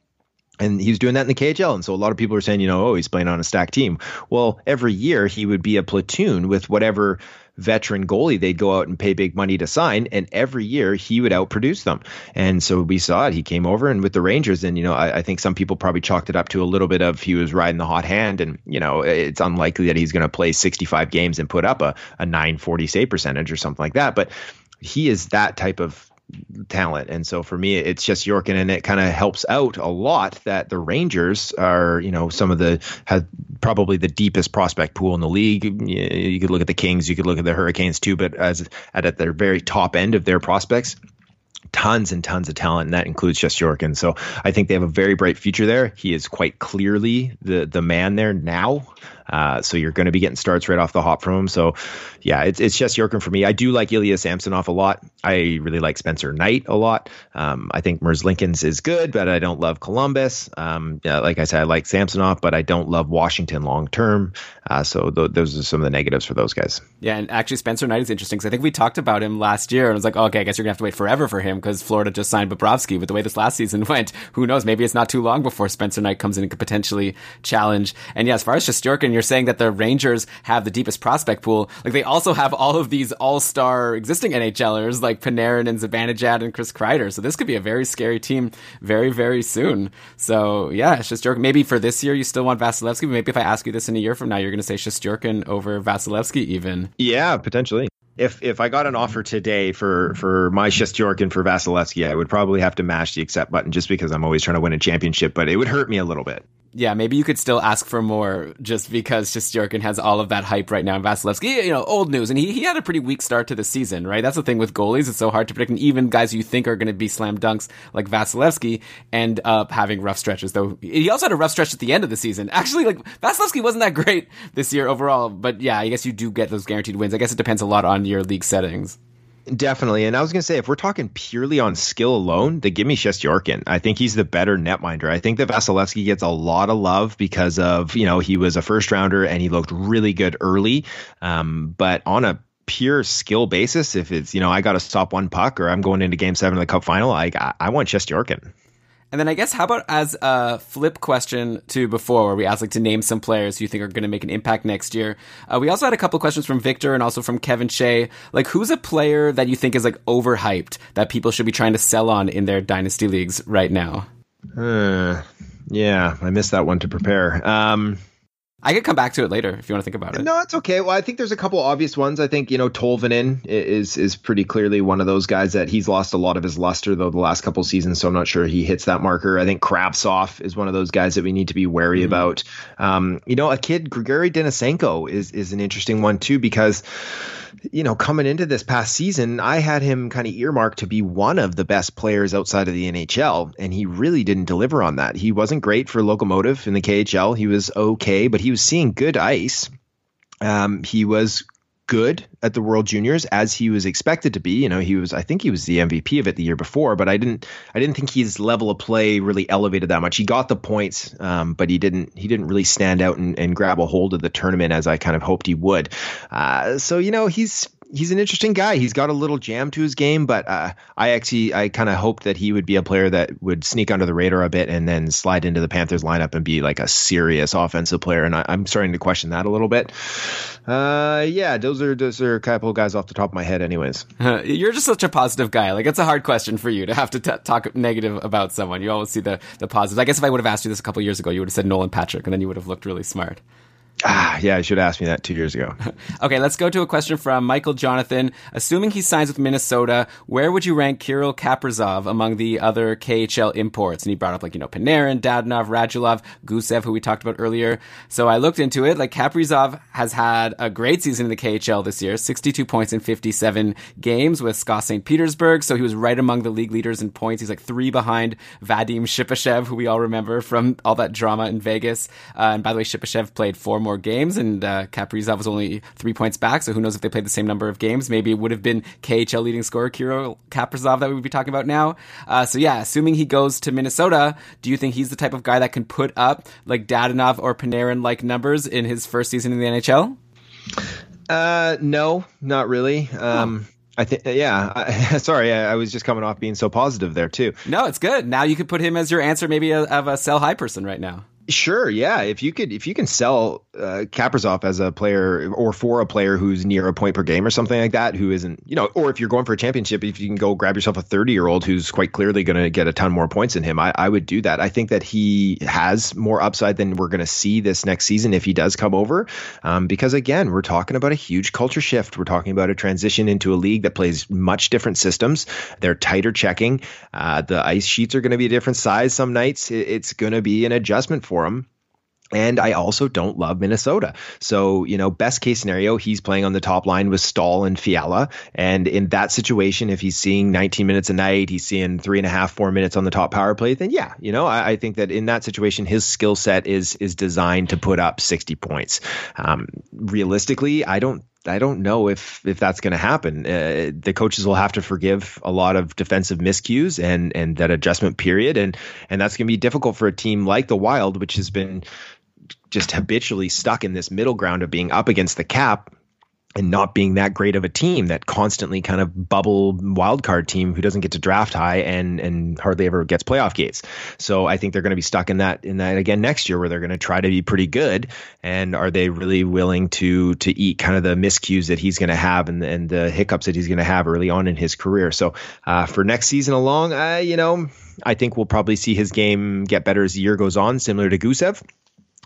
And he was doing that in the KHL. And so a lot of people are saying, you know, oh, he's playing on a stacked team. Well, every year he would be a platoon with whatever veteran goalie they'd go out and pay big money to sign and every year he would outproduce them. And so we saw it. He came over and with the rangers and you know I, I, think some people probably chalked it up to a little bit of he was riding the hot hand and you know it's unlikely that he's going to play 65 games and put up a, a 940 save percentage or something like that. But he is that type of talent. And so for me, it's Shesterkin, and it kind of helps out a lot that the Rangers are, you know, some of the have probably the deepest prospect pool in the league. You could look at the Kings, you could look at the Hurricanes too, but as at, at their very top end of their prospects, tons and tons of talent, and that includes just Shesterkin. So I think they have a very bright future there. He is quite clearly the the man there now. Uh, so you're going to be getting starts right off the hop from him. So yeah, it's, it's Shesterkin for me. I do like Ilya Samsonov a lot. I really like Spencer Knight a lot. Um, I think Merzlikins is good, but I don't love Columbus. Um, yeah, like I said, I like Samsonov, but I don't love Washington long term. Uh, so th- those are some of the negatives for those guys. Yeah, and actually Spencer Knight is interesting because I think we talked about him last year and I was like, oh, okay, I guess you're gonna have to wait forever for him because Florida just signed Bobrovsky. But the way this last season went, who knows? Maybe it's not too long before Spencer Knight comes in and could potentially challenge. And yeah, as far as Shesterkin, you're saying that the Rangers have the deepest prospect pool. Like they also have all of these all-star existing NHLers like Panarin and Zibanejad and Chris Kreider. So this could be a very scary team very, very soon. So yeah, Shesterkin. Maybe for this year you still want Vasilevskiy. But maybe if I ask you this in a year from now, you're going to say Shesterkin over Vasilevskiy even. Yeah, potentially. if if I got an offer today for for my Shesterkin for Vasilevskiy, I would probably have to mash the accept button just because I'm always trying to win a championship. But it would hurt me a little bit. Yeah, maybe you could still ask for more just because Shesterkin has all of that hype right now. And Vasilevskiy, you know, old news. And he, he had a pretty weak start to the season, right? That's the thing with goalies. It's so hard to predict. And even guys you think are going to be slam dunks like Vasilevskiy end up having rough stretches, though he also had a rough stretch at the end of the season. Actually, like Vasilevskiy wasn't that great this year overall. But yeah, I guess you do get those guaranteed wins. I guess it depends a lot on your league settings. Definitely. And I was going to say, if we're talking purely on skill alone, then give me Shesterkin. I think he's the better netminder. I think that Vasilevskiy gets a lot of love because of, you know, he was a first rounder and he looked really good early. Um, but on a pure skill basis, if it's, you know, I got to stop one puck or I'm going into game seven of the cup final, I, I want Shesterkin. And then I guess how about as a flip question to before, where we asked like to name some players you think are going to make an impact next year. Uh, we also had a couple questions from Victor and also from Kevin Shea. Like, who's a player that you think is like overhyped that people should be trying to sell on in their dynasty leagues right now? Uh, yeah, I missed that one to prepare. Um, I could come back to it later if you want to think about it. No, it's okay. Well, I think there's a couple obvious ones. I think you know Tolvanen is is pretty clearly one of those guys that he's lost a lot of his luster though the last couple seasons. So I'm not sure he hits that marker. I think Kravtsov is one of those guys that we need to be wary mm-hmm. about. Um, you know, a kid Grigory Denisenko is is an interesting one too because you know, coming into this past season, I had him kind of earmarked to be one of the best players outside of the NHL, and he really didn't deliver on that. He wasn't great for Lokomotiv in the KHL. He was okay, but he was seeing good ice. Um, he was good at the World Juniors as he was expected to be. You know, he was I think he was the MVP of it the year before, but I didn't I didn't think his level of play really elevated that much. He got the points, um, but he didn't he didn't really stand out and, and, grab a hold of the tournament as I kind of hoped he would. Uh, so you know he's he's an interesting guy. He's got a little jam to his game, but uh, I actually I kind of hoped that he would be a player that would sneak under the radar a bit and then slide into the Panthers lineup and be like a serious offensive player. And I, am starting to question that a little bit. Uh, yeah, those are those are a couple guys off the top of my head, anyways. You're just such a positive guy. Like it's a hard question for you to have to t- talk negative about someone. You always see the the positives. I guess if I would have asked you this a couple years ago, you would have said Nolan Patrick, and then you would have looked really smart. Ah, yeah, you should have asked me that two years ago. okay, let's go to a question from Michael Jonathan. Assuming he signs with Minnesota, where would you rank Kirill Kaprizov among the other KHL imports? And he brought up like, you know, Panarin, Dadonov, Radulov, Gusev, who we talked about earlier. So I looked into it. Like Kaprizov has had a great season in the KHL this year, 62 points in 57 games with SKA St. Petersburg. So he was right among the league leaders in points. He's like three behind Vadim Shipachyov, who we all remember from all that drama in Vegas. Uh, and by the way, Shipachyov played four more games, and uh, Kaprizov was only three points back. So who knows if they played the same number of games? Maybe it would have been KHL leading scorer Kirill Kaprizov that we would be talking about now. Uh, so yeah, assuming he goes to Minnesota, do you think he's the type of guy that can put up like Dadonov or Panarin like numbers in his first season in the NHL? Uh, no, not really. Um, I think, yeah. I, sorry, I, I, was just coming off being so positive there too. No, it's good. Now you could put him as your answer, maybe of a sell high person right now. Sure, yeah. If you could, if you can sell uh, as a player or for a player who's near a point per game or something like that, who isn't, you know, or if you're going for a championship, if you can go grab yourself a 30 year old who's quite clearly going to get a ton more points than him, I, I, would do that. I think that he has more upside than we're going to see this next season if he does come over, um, because again, we're talking about a huge culture shift. We're talking about a transition into a league that plays much different systems. They're tighter checking. Uh, the ice sheets are going to be a different size some nights. It, it's going to be an adjustment for for him. And I also don't love Minnesota. So, you know, best case scenario, he's playing on the top line with Staal and Fiala. And in that situation, if he's seeing 19 minutes a night, he's seeing three and a half, four minutes on the top power play, then yeah, you know, I, I think that in that situation, his skill set is is designed to put up 60 points. Um, realistically, I don't I don't know if if that's going to happen. Uh, the coaches will have to forgive a lot of defensive miscues and and that adjustment period, and and that's going to be difficult for a team like the Wild, which has been just habitually stuck in this middle ground of being up against the cap and not being that great of a team, that constantly kind of bubble wildcard team who doesn't get to draft high and and hardly ever gets playoff gates. So I think they're going to be stuck in that in that again next year, where they're going to try to be pretty good. And are they really willing to to eat kind of the miscues that he's going to have and and the hiccups that he's going to have early on in his career? So uh, for next season along, uh, you know, I think we'll probably see his game get better as the year goes on, similar to Gusev.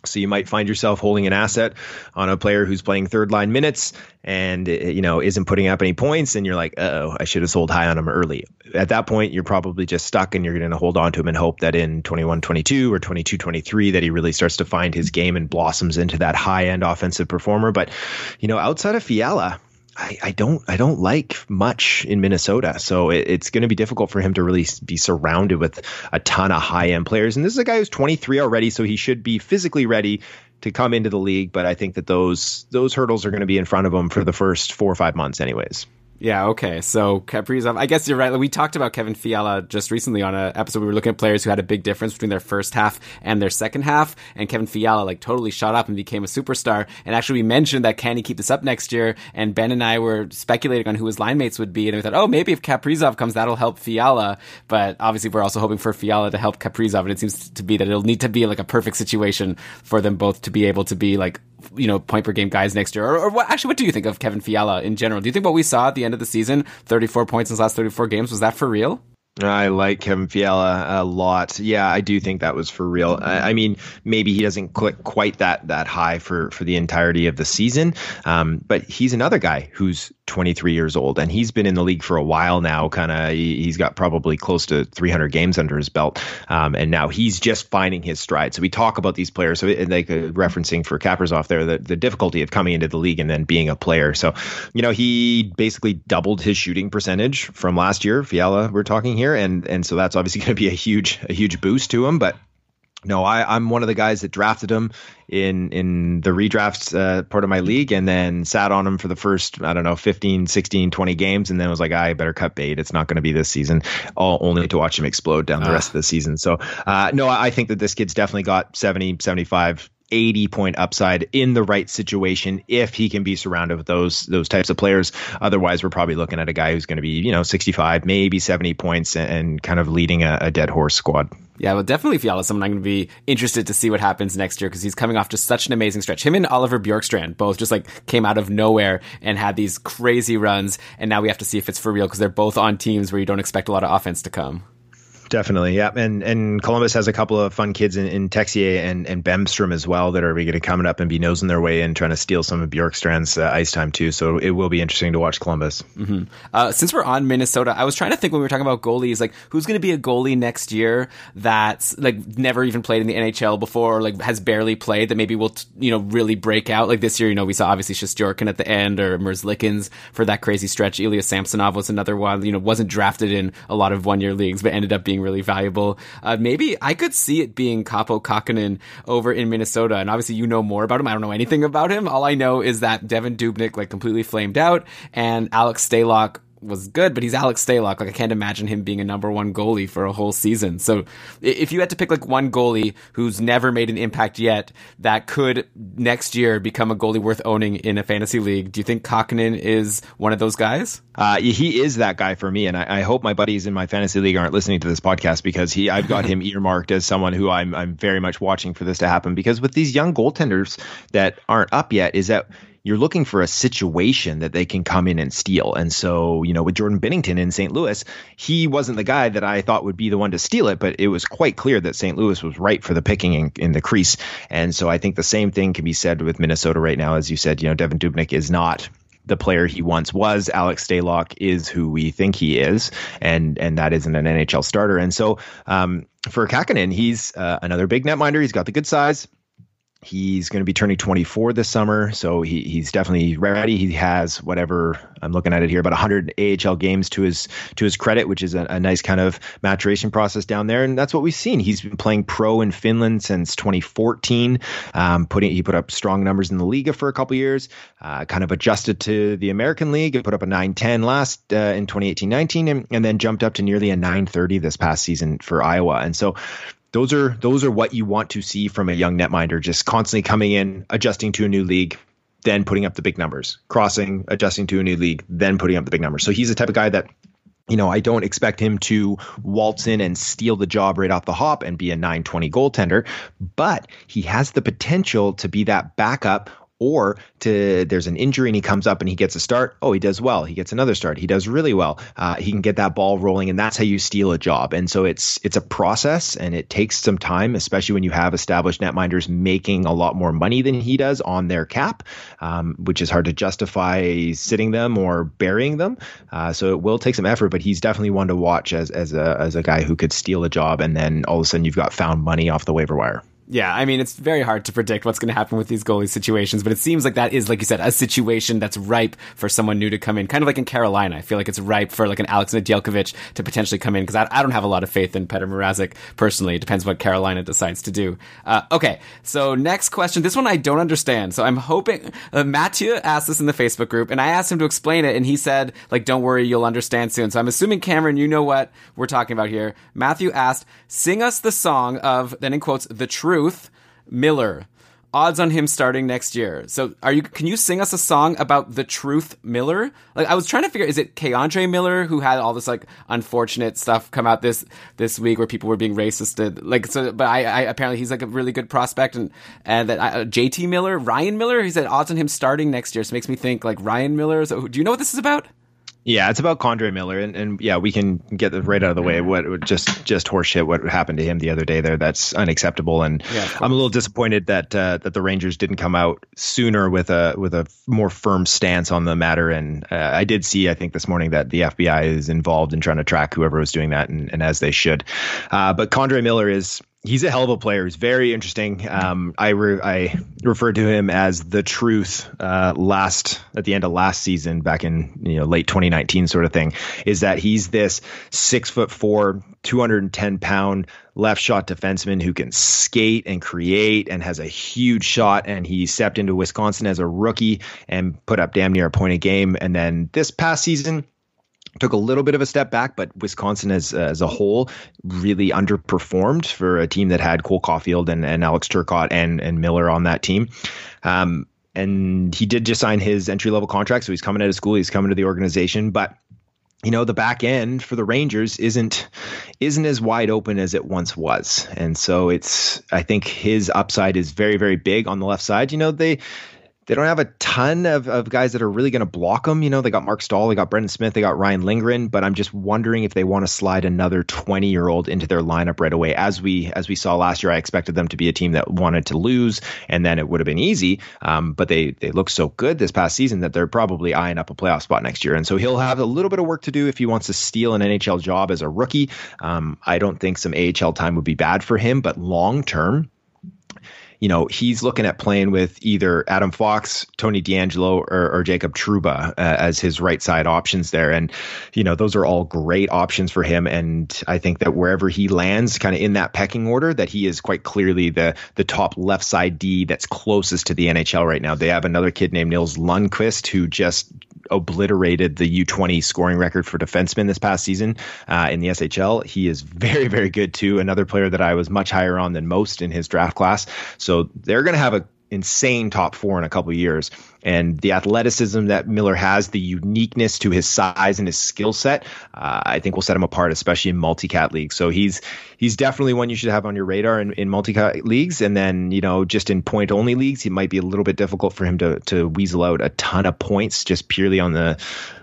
So you might find yourself holding an asset on a player who's playing third line minutes and uh, you know isn't putting up any points, and you're like, oh, I should have sold high on him early. At that point, you're probably just stuck, and you're going to hold on to him and hope that in 21, 22 or 22, 23 that he really starts to find his game and blossoms into that high end offensive performer. But you know, outside of Fiala, I, I, don't I don't like much in Minnesota, so it, it's going to be difficult for him to really be surrounded with a ton of high end players. And this is a guy who's 23 already, so he should be physically ready to come into the league. But I think that those those hurdles are going to be in front of him for the first four or five months, anyways. Yeah, okay. So Kaprizov, I guess you're right. We talked about Kevin Fiala just recently on an episode. We were looking at players who had a big difference between their first half and their second half. And Kevin Fiala like totally shot up and became a superstar. And actually we mentioned that can he keep this up next year? And Ben and I were speculating on who his line mates would be. And we thought, oh, maybe if Kaprizov comes, that'll help Fiala. But obviously we're also hoping for Fiala to help Kaprizov. And it seems to be that it'll need to be like a perfect situation for them both to be able to be like you know, point per game guys next year? Or, or what, actually, what do you think of Kevin Fiala in general? Do you think what we saw at the end of the season, 34 points in his last 34 games, was that for real? I like Kevin Fiala a lot. Yeah, I do think that was for real. I, I mean, maybe he doesn't click quite that that high for for the entirety of the season, um, but he's another guy who's 23 years old and he's been in the league for a while now. Kind of, he's got probably close to 300 games under his belt, um, and now he's just finding his stride. So we talk about these players, so like uh, referencing for Kaprizov there, the, the difficulty of coming into the league and then being a player. So, you know, he basically doubled his shooting percentage from last year. Fiala, we're talking here, and and so that's obviously going to be a huge a huge boost to him, but no, I, I'm one of the guys that drafted him in in the redraft uh, part of my league and then sat on him for the first, I don't know, 15, 16, 20 games. And then was like, I better cut bait. It's not going to be this season, all, only to watch him explode down the uh. rest of the season. So, uh, no, I think that this kid's definitely got 70, 75 80 point upside in the right situation if he can be surrounded with those those types of players. Otherwise, we're probably looking at a guy who's going to be you know 65, maybe 70 points, and, kind of leading a, a dead horse squad. Yeah, well, definitely Fiala, someone I'm going to be interested to see what happens next year because he's coming off just such an amazing stretch. Him and Oliver Bjorkstrand both just like came out of nowhere and had these crazy runs, and now we have to see if it's for real because they're both on teams where you don't expect a lot of offense to come. Definitely, yeah, and and Columbus has a couple of fun kids in, in Texier and and Bemstrom as well that are going to come up and be nosing their way in, trying to steal some of Bjorkstrand's uh, ice time too. So it will be interesting to watch Columbus. Mm-hmm. Uh, since we're on Minnesota, I was trying to think when we were talking about goalies, like who's going to be a goalie next year that's like never even played in the NHL before, or like has barely played that maybe will you know really break out. Like this year, you know, we saw obviously Shesterkin at the end or Merzlikins for that crazy stretch. Ilya Samsonov was another one. You know, wasn't drafted in a lot of one year leagues, but ended up being being really valuable. Uh, maybe I could see it being Kaapo Kahkonen over in Minnesota. And obviously, you know more about him. I don't know anything about him. All I know is that Devan Dubnyk like completely flamed out, and Alex Stalock was good, but he's Alex Stalock. Like I can't imagine him being a number one goalie for a whole season. So if you had to pick like one goalie who's never made an impact yet that could next year become a goalie worth owning in a fantasy league, do you think Kahkonen is one of those guys? Uh, he is that guy for me, and I, I, hope my buddies in my fantasy league aren't listening to this podcast because he I've got him earmarked as someone who I'm I'm very much watching for this to happen because with these young goaltenders that aren't up yet, is that you're looking for a situation that they can come in and steal. And so, you know, with Jordan Binnington in St. Louis, he wasn't the guy that I thought would be the one to steal it, but it was quite clear that St. Louis was right for the picking in, in the crease. And so I think the same thing can be said with Minnesota right now. As you said, you know, Devan Dubnyk is not the player he once was. Alex Stalock is who we think he is, and and that isn't an NHL starter. And so um, for Kahkonen, he's uh, another big netminder. He's got the good size. He's going to be turning 24 this summer, so he, he's definitely ready. He has whatever I'm looking at it here, about 100 AHL games to his to his credit, which is a, a, nice kind of maturation process down there, and that's what we've seen. He's been playing pro in Finland since 2014. Um, putting he put up strong numbers in the Liiga for a couple years, uh, kind of adjusted to the American League, and put up a 910 last uh, in 2018-19, and, and then jumped up to nearly a 930 this past season for Iowa, and so those are those are what you want to see from a young netminder, just constantly coming in, adjusting to a new league, then putting up the big numbers, crossing, adjusting to a new league, then putting up the big numbers. So he's the type of guy that you know, I don't expect him to waltz in and steal the job right off the hop and be a 920 goaltender, but he has the potential to be that backup or to there's an injury and he comes up and he gets a start. Oh, he does well. He gets another start. He does really well. Uh, he can get that ball rolling, and that's how you steal a job. And so it's it's a process, and it takes some time, especially when you have established netminders making a lot more money than he does on their cap, um, which is hard to justify sitting them or burying them. Uh, so it will take some effort, but he's definitely one to watch as as a as a guy who could steal a job, and then all of a sudden you've got found money off the waiver wire. Yeah, I mean, it's very hard to predict what's going to happen with these goalie situations, but it seems like that is, like you said, a situation that's ripe for someone new to come in. Kind of like in Carolina. I feel like it's ripe for like an Alex Nedeljkovic to potentially come in because I, I, don't have a lot of faith in Petr Mrazek personally. It depends what Carolina decides to do. Uh, okay, so next question. This one I don't understand. So I'm hoping, uh, Matthew asked this in the Facebook group and I asked him to explain it and he said, like, don't worry, you'll understand soon. So I'm assuming, Cameron, you know what we're talking about here. Matthew asked, sing us the song of, then in quotes, the truth Truth Miller. Odds on him starting next year. So, are you? Can you sing us a song about the Truth Miller? Like, I was trying to figure, is it K'Andre Miller who had all this like unfortunate stuff come out this this week where people were being racist? Like, so, but I, I apparently he's like a really good prospect, and and that uh, JT Miller, Ryan Miller, he said odds on him starting next year. So, it makes me think like Ryan Miller. So, do you know what this is about? Yeah, it's about K'Andre Miller, and, and yeah, we can get right out of the way. What just just horseshit what happened to him the other day there? That's unacceptable, and yeah, I'm a little disappointed that uh, that the Rangers didn't come out sooner with a with a more firm stance on the matter. And uh, I did see, I think this morning that the FBI is involved in trying to track whoever was doing that, and, and as they should. Uh, but K'Andre Miller is he's a hell of a player. He's very interesting. Um, I re- I referred to him as the truth uh, last at the end of last season, back in you know late 2019, sort of thing. Is that he's this six foot four, 210 pound left shot defenseman who can skate and create and has a huge shot. And he stepped into Wisconsin as a rookie and put up damn near a point a game. And then this past season took a little bit of a step back, but Wisconsin as as a whole really underperformed for a team that had Cole Caufield and, and Alex Turcotte and and Miller on that team. Um, and he did just sign his entry level contract, so he's coming out of school, he's coming to the organization, but you know the back end for the Rangers isn't isn't as wide open as it once was, and so it's I think his upside is very very big on the left side. You know they they don't have a ton of, of guys that are really going to block them. You know, they got Marc Staal, they got Brendan Smith, they got Ryan Lindgren, but I'm just wondering if they want to slide another 20 year old into their lineup right away. As we as we saw last year, I expected them to be a team that wanted to lose, and then it would have been easy. Um, but they they look so good this past season that they're probably eyeing up a playoff spot next year, and so he'll have a little bit of work to do if he wants to steal an NHL job as a rookie. Um, I don't think some AHL time would be bad for him, but long term you know, he's looking at playing with either Adam Fox, Tony DeAngelo, or, or Jacob Trouba uh, as his right side options there. And, you know, those are all great options for him. And I think that wherever he lands, kind of in that pecking order, that he is quite clearly the the top left side D that's closest to the NHL right now. They have another kid named Nils Lundkvist who just obliterated the U20 scoring record for defensemen this past season uh, in the SHL. He is very, very good too. Another player that I was much higher on than most in his draft class. So they're going to have a insane top four in a couple years. And the athleticism that Miller has, the uniqueness to his size and his skill set, uh, I think will set him apart, especially in multi-cat leagues. So he's he's definitely one you should have on your radar in, in multi-cat leagues. And then you know just in point only leagues, it might be a little bit difficult for him to to weasel out a ton of points just purely on the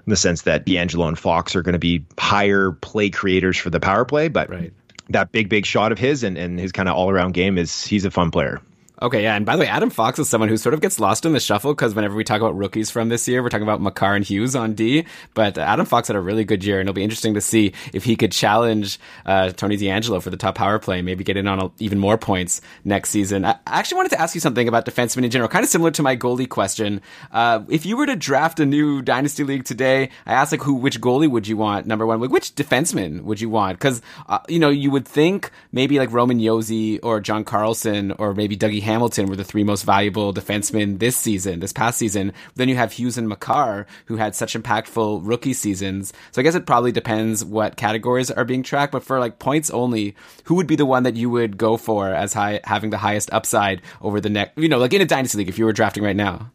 the sense that DeAngelo and Fox are going to be higher play creators for the power play, but. Right. That big, big shot of his and, and his kind of all around game is he's a fun player. Okay, yeah, and by the way, Adam Fox is someone who sort of gets lost in the shuffle because whenever we talk about rookies from this year, we're talking about Makar and Hughes on D. But Adam Fox had a really good year, and it'll be interesting to see if he could challenge uh, Tony DeAngelo for the top power play, maybe get in on a, even more points next season. I actually wanted to ask you something about defensemen in general, kind of similar to my goalie question. Uh, if you were to draft a new dynasty league today, I asked like, who, which goalie would you want? Number one, like, which defenseman would you want? Because uh, you know, you would think maybe like Roman Josi or John Carlson or maybe Dougie Hamilton were the three most valuable defensemen this season, this past season. Then you have Hughes and Makar, who had such impactful rookie seasons. So I guess it probably depends what categories are being tracked. But for like points only, who would be the one that you would go for as high, having the highest upside over the next, you know, like in a dynasty league if you were drafting right now?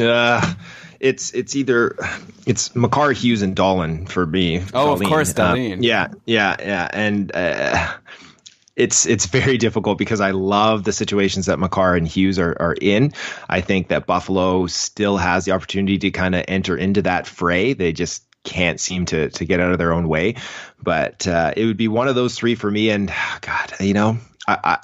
Uh, it's it's either it's Makar Hughes and Dahlin for me. Oh, of course, Dahlin. Uh, yeah, yeah, yeah, and uh, it's it's very difficult because I love the situations that Makar and Hughes are, are in. I think that Buffalo still has the opportunity to kind of enter into that fray. They just can't seem to to get out of their own way. But uh, it would be one of those three for me. And God, you know, I, I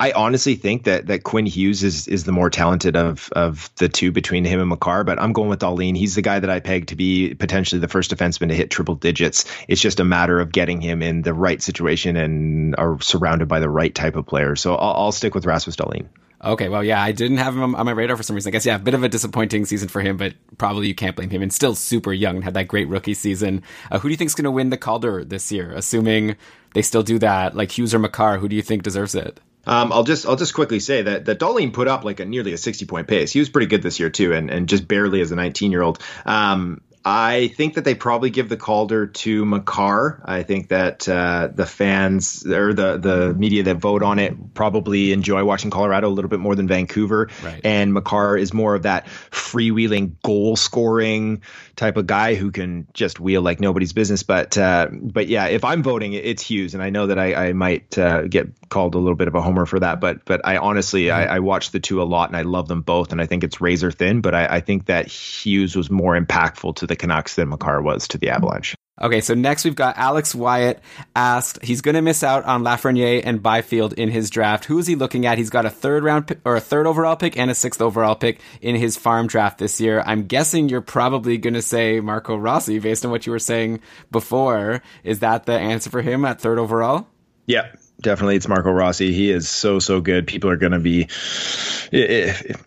I honestly think that that Quinn Hughes is is the more talented of of the two between him and Makar, but I'm going with Dahlin. He's the guy that I peg to be potentially the first defenseman to hit triple digits. It's just a matter of getting him in the right situation and are surrounded by the right type of player. So I'll, I'll stick with Rasmus Dahlin. Okay, well, yeah, I didn't have him on my radar for some reason. I guess, yeah, a bit of a disappointing season for him, but probably you can't blame him. And still super young and had that great rookie season. Uh, who do you think is going to win the Calder this year? Assuming they still do that, like Hughes or Makar, who do you think deserves it? Um, I'll just I'll just quickly say that that Dahlin put up like a nearly a 60 point pace. He was pretty good this year too, and and just barely as a 19 year old. Um, I think that they probably give the Calder to Makar. I think that uh, the fans or the the media that vote on it probably enjoy watching Colorado a little bit more than Vancouver. Right. And Makar is more of that freewheeling goal scoring type of guy who can just wheel like nobody's business. But uh, but yeah, if I'm voting, it's Hughes, and I know that I, I might uh, get called a little bit of a homer for that. But but I honestly I, I watch the two a lot, and I love them both, and I think it's razor thin. But I, I think that Hughes was more impactful to the Canucks than Makar was to the Avalanche. Okay, so next we've got Alex Wyatt asked, he's going to miss out on Lafreniere and Byfield in his draft. Who is he looking at? He's got a third round pick, or a third overall pick and a sixth overall pick in his farm draft this year. I'm guessing you're probably going to say Marco Rossi based on what you were saying before. Is that the answer for him at third overall? Yeah, definitely it's Marco Rossi. He is so so good. People are going to be.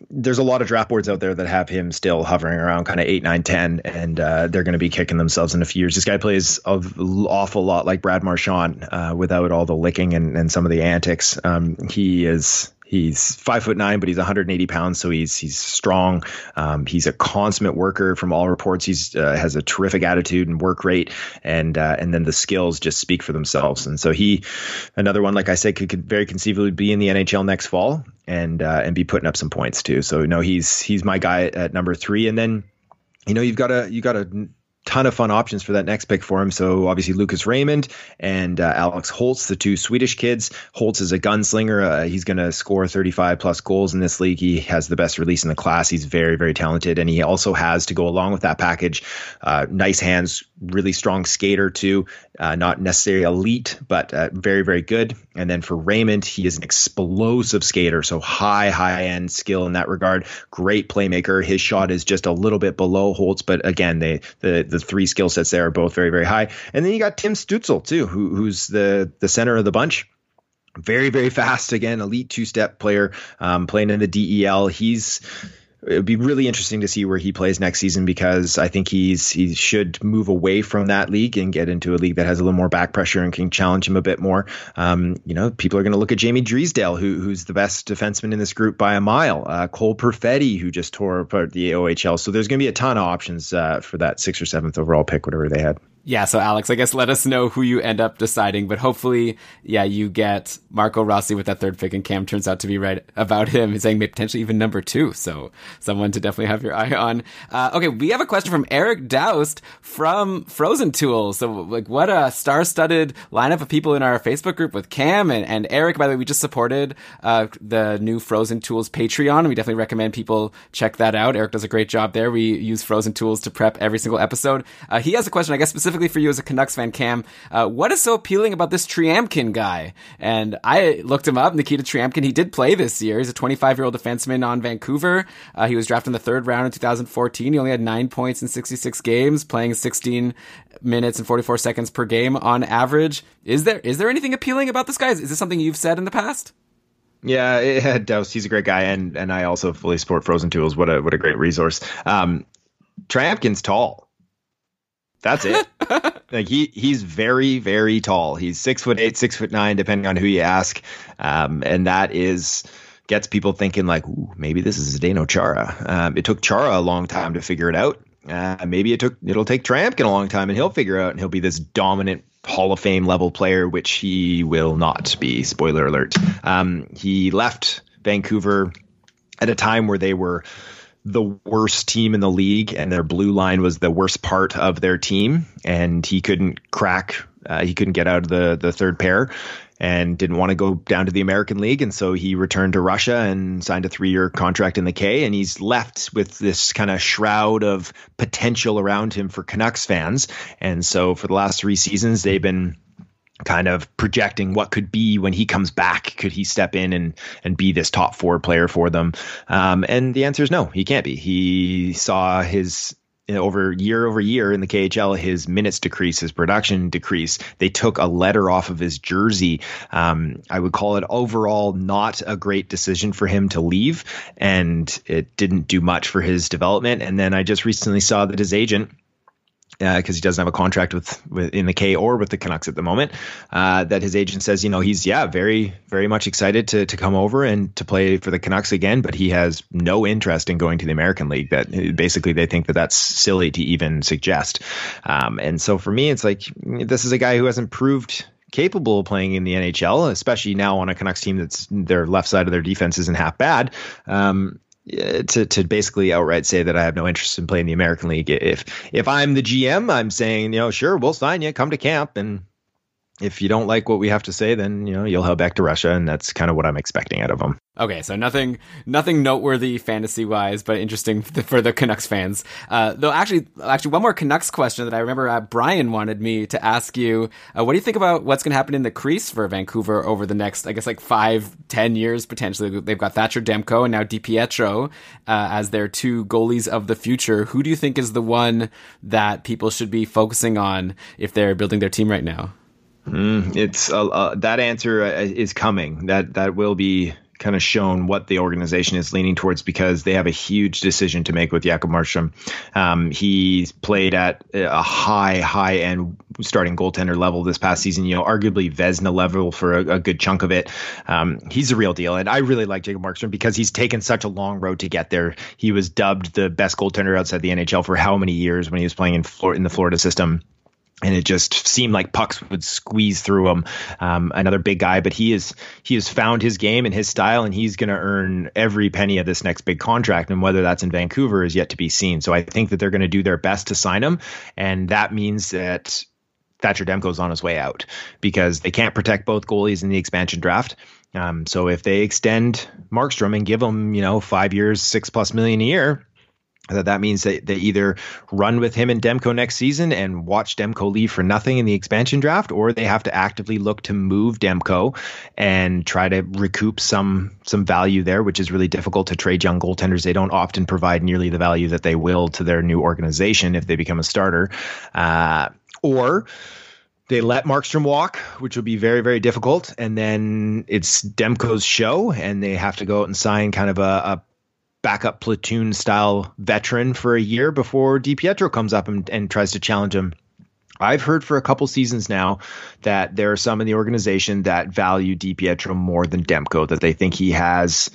There's a lot of draft boards out there that have him still hovering around kind of eight, nine, ten, and uh, they're going to be kicking themselves in a few years. This guy plays an awful lot like Brad Marchand uh, without all the licking and, and some of the antics. Um, he is He's five foot nine, but he's 180 pounds, so he's he's strong. Um, he's a consummate worker. From all reports, he's uh, has a terrific attitude and work rate, and uh, and then the skills just speak for themselves. And so he, another one, like I said, could, could very conceivably be in the NHL next fall and uh, and be putting up some points too. So no, he's he's my guy at number three, and then you know you've got a you got a ton of fun options for that next pick for him. So obviously Lucas Raymond and uh, Alex Holtz, the two Swedish kids. Holtz is a gunslinger. Uh, he's going to score 35 plus goals in this league. He has the best release in the class. He's very, very talented. And he also has to go along with that package, uh, nice hands, really strong skater too. Uh, not necessarily elite, but uh, very, very good. And then for Raymond, he is an explosive skater. So high, high end skill in that regard. Great playmaker. His shot is just a little bit below Holtz, but again, they, the, the three skill sets there are both very, very high. And then you got Tim Stützle too, who, who's the the center of the bunch very very fast again elite two step player um, playing in the del he's it would be really interesting to see where he plays next season because I think he's he should move away from that league and get into a league that has a little more back pressure and can challenge him a bit more. Um, you know, people are going to look at Jamie Drysdale, who who's the best defenseman in this group by a mile. Uh, Cole Perfetti, who just tore apart the OHL. So there's going to be a ton of options uh, for that sixth or seventh overall pick, whatever they had. Yeah, so Alex, I guess let us know who you end up deciding, but hopefully, yeah, you get Marco Rossi with that third pick, and Cam turns out to be right about him, saying potentially even number two. So someone to definitely have your eye on. Uh, okay, we have a question from Eric Daoust from Frozen Tools. So, like, what a star-studded lineup of people in our Facebook group with Cam and, and Eric. By the way, we just supported uh, the new Frozen Tools Patreon. We definitely recommend people check that out. Eric does a great job there. We use Frozen Tools to prep every single episode. Uh, he has a question, I guess, specifically specifically for you as a Canucks fan, Cam, uh, what is so appealing about this Tryamkin guy? And I looked him up, Nikita Tryamkin. He did play this year. He's a 25 year old defenseman on Vancouver. Uh, he was drafted in the third round in 2014. He only had nine points in 66 games, playing 16 minutes and 44 seconds per game on average. Is there is there anything appealing about this guy? Is, is this something you've said in the past? Yeah, he's a great guy, and and I also fully support Frozen Tools. What a what a great resource. Um, Tryamkin's tall. That's it. like he he's very very tall. He's six foot eight, six foot nine, depending on who you ask, um, and that is gets people thinking like, Ooh, maybe this is Zdeno Chara. Um, it took Chara a long time to figure it out. Uh, maybe it took it'll take Tryamkin a long time, and he'll figure out, and he'll be this dominant Hall of Fame level player, which he will not be. Spoiler alert. Um, he left Vancouver at a time where they were the worst team in the league, and their blue line was the worst part of their team, and he couldn't crack. Uh, he couldn't get out of the the third pair, and didn't want to go down to the American League. And so he returned to Russia and signed a three year contract in the K. And he's left with this kind of shroud of potential around him for Canucks fans. And so for the last three seasons, they've been kind of projecting what could be when he comes back. Could he step in and and be this top four player for them? Um, and the answer is no, he can't be. He saw his over year over year in the KHL, his minutes decrease, his production decrease. They took a letter off of his jersey. Um, I would call it overall not a great decision for him to leave, and it didn't do much for his development. And then I just recently saw that his agent because uh, he doesn't have a contract with, with, in the K or with the Canucks at the moment. Uh, that his agent says, you know, he's yeah very very much excited to to come over and to play for the Canucks again, but he has no interest in going to the American League. That basically they think that that's silly to even suggest. Um, and so for me, it's like this is a guy who hasn't proved capable of playing in the NHL, especially now on a Canucks team that's their left side of their defense isn't half bad. Um, Uh, to to basically outright say that I have no interest in playing the American League. If if I'm the GM, I'm saying, you know, sure, we'll sign you, come to camp, and if you don't like what we have to say, then you know you'll head back to Russia, and that's kind of what I'm expecting out of them. Okay, so nothing, nothing noteworthy fantasy wise, but interesting for the Canucks fans. Uh, though, actually, actually, one more Canucks question that I remember uh, Brian wanted me to ask you. Uh, what do you think about what's going to happen in the crease for Vancouver over the next, I guess, like five, ten years potentially? They've got Thatcher Demko and now DiPietro uh, as their two goalies of the future. Who do you think is the one that people should be focusing on if they're building their team right now? Mm, it's uh, uh, that answer uh, is coming. That that will be kind of shown what the organization is leaning towards because they have a huge decision to make with Jacob Markstrom. Um, he's played at a high, high end starting goaltender level this past season. You know, arguably Vezina level for a, a good chunk of it. Um, he's a real deal, and I really like Jacob Markstrom because he's taken such a long road to get there. He was dubbed the best goaltender outside the NHL for how many years when he was playing in Florida, in the Florida system and it just seemed like pucks would squeeze through him. Um, another big guy, but he is he has found his game and his style, and he's going to earn every penny of this next big contract. And whether that's in Vancouver is yet to be seen. So I think that they're going to do their best to sign him, and that means that Thatcher Demko's on his way out because they can't protect both goalies in the expansion draft. Um, so if they extend Markstrom and give him, you know, five years, six plus million a year, that that means that they either run with him and Demko next season and watch Demko leave for nothing in the expansion draft, or they have to actively look to move Demko and try to recoup some some value there, which is really difficult to trade young goaltenders. They don't often provide nearly the value that they will to their new organization if they become a starter, uh, or they let Markstrom walk, which would be very, very difficult. And then it's Demko's show, and they have to go out and sign kind of a, a backup platoon style veteran for a year before DiPietro comes up and, and tries to challenge him. I've heard for a couple seasons now that there are some in the organization that value DiPietro more than Demko, that they think he has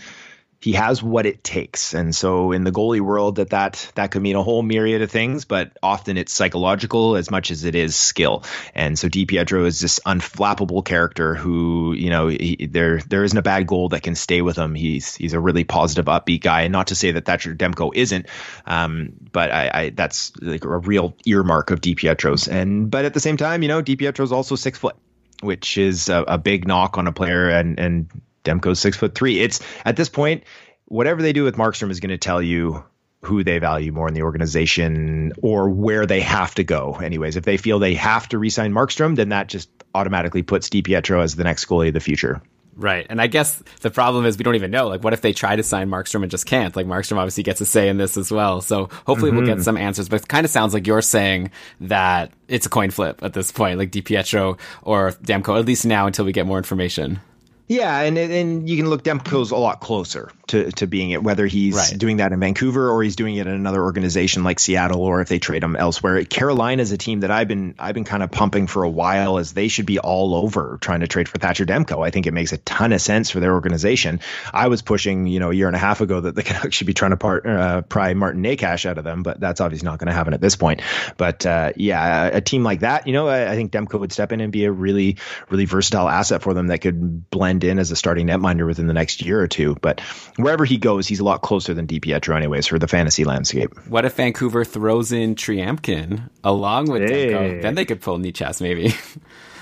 he has what it takes. And so in the goalie world that that that could mean a whole myriad of things, but often it's psychological as much as it is skill. And so Di Pietro is this unflappable character who, you know, he, there there isn't a bad goal that can stay with him. He's he's a really positive upbeat guy. And not to say that Thatcher Demko isn't, um, but I, I that's like a real earmark of Di Pietro's. And but at the same time, you know, Di Pietro's also six foot which is a, a, big knock on a player and and Demko's six foot three. It's at this point, whatever they do with Markstrom is going to tell you who they value more in the organization or where they have to go. Anyways, if they feel they have to resign Markstrom, then that just automatically puts DiPietro as the next goalie of the future. Right. And I guess the problem is we don't even know. Like, what if they try to sign Markstrom and just can't? Like, Markstrom obviously gets a say in this as well. So hopefully mm-hmm. we'll get mm-hmm. some answers. But it kind of sounds like you're saying that it's a coin flip at this point, like DiPietro or Demko, at least now until we get more information. Yeah, and and you can look Demko's a lot closer to, to being it, whether he's right. doing that in Vancouver or he's doing it in another organization like Seattle, or if they trade him elsewhere. Carolina is a team that I've been I've been kind of pumping for a while, as they should be all over trying to trade for Thatcher Demko. I think it makes a ton of sense for their organization. I was pushing, you know, a year and a half ago that the Canucks should be trying to part, uh, pry Martin Necas out of them, but that's obviously not going to happen at this point. But uh, yeah, a team like that, you know, I, I think Demko would step in and be a really really versatile asset for them that could blend in as a starting netminder within the next year or two. But wherever he goes, he's a lot closer than DiPietro, anyways, for the fantasy landscape. What if Vancouver throws in Tryamkin along with hey. Then they could pull Necas, maybe.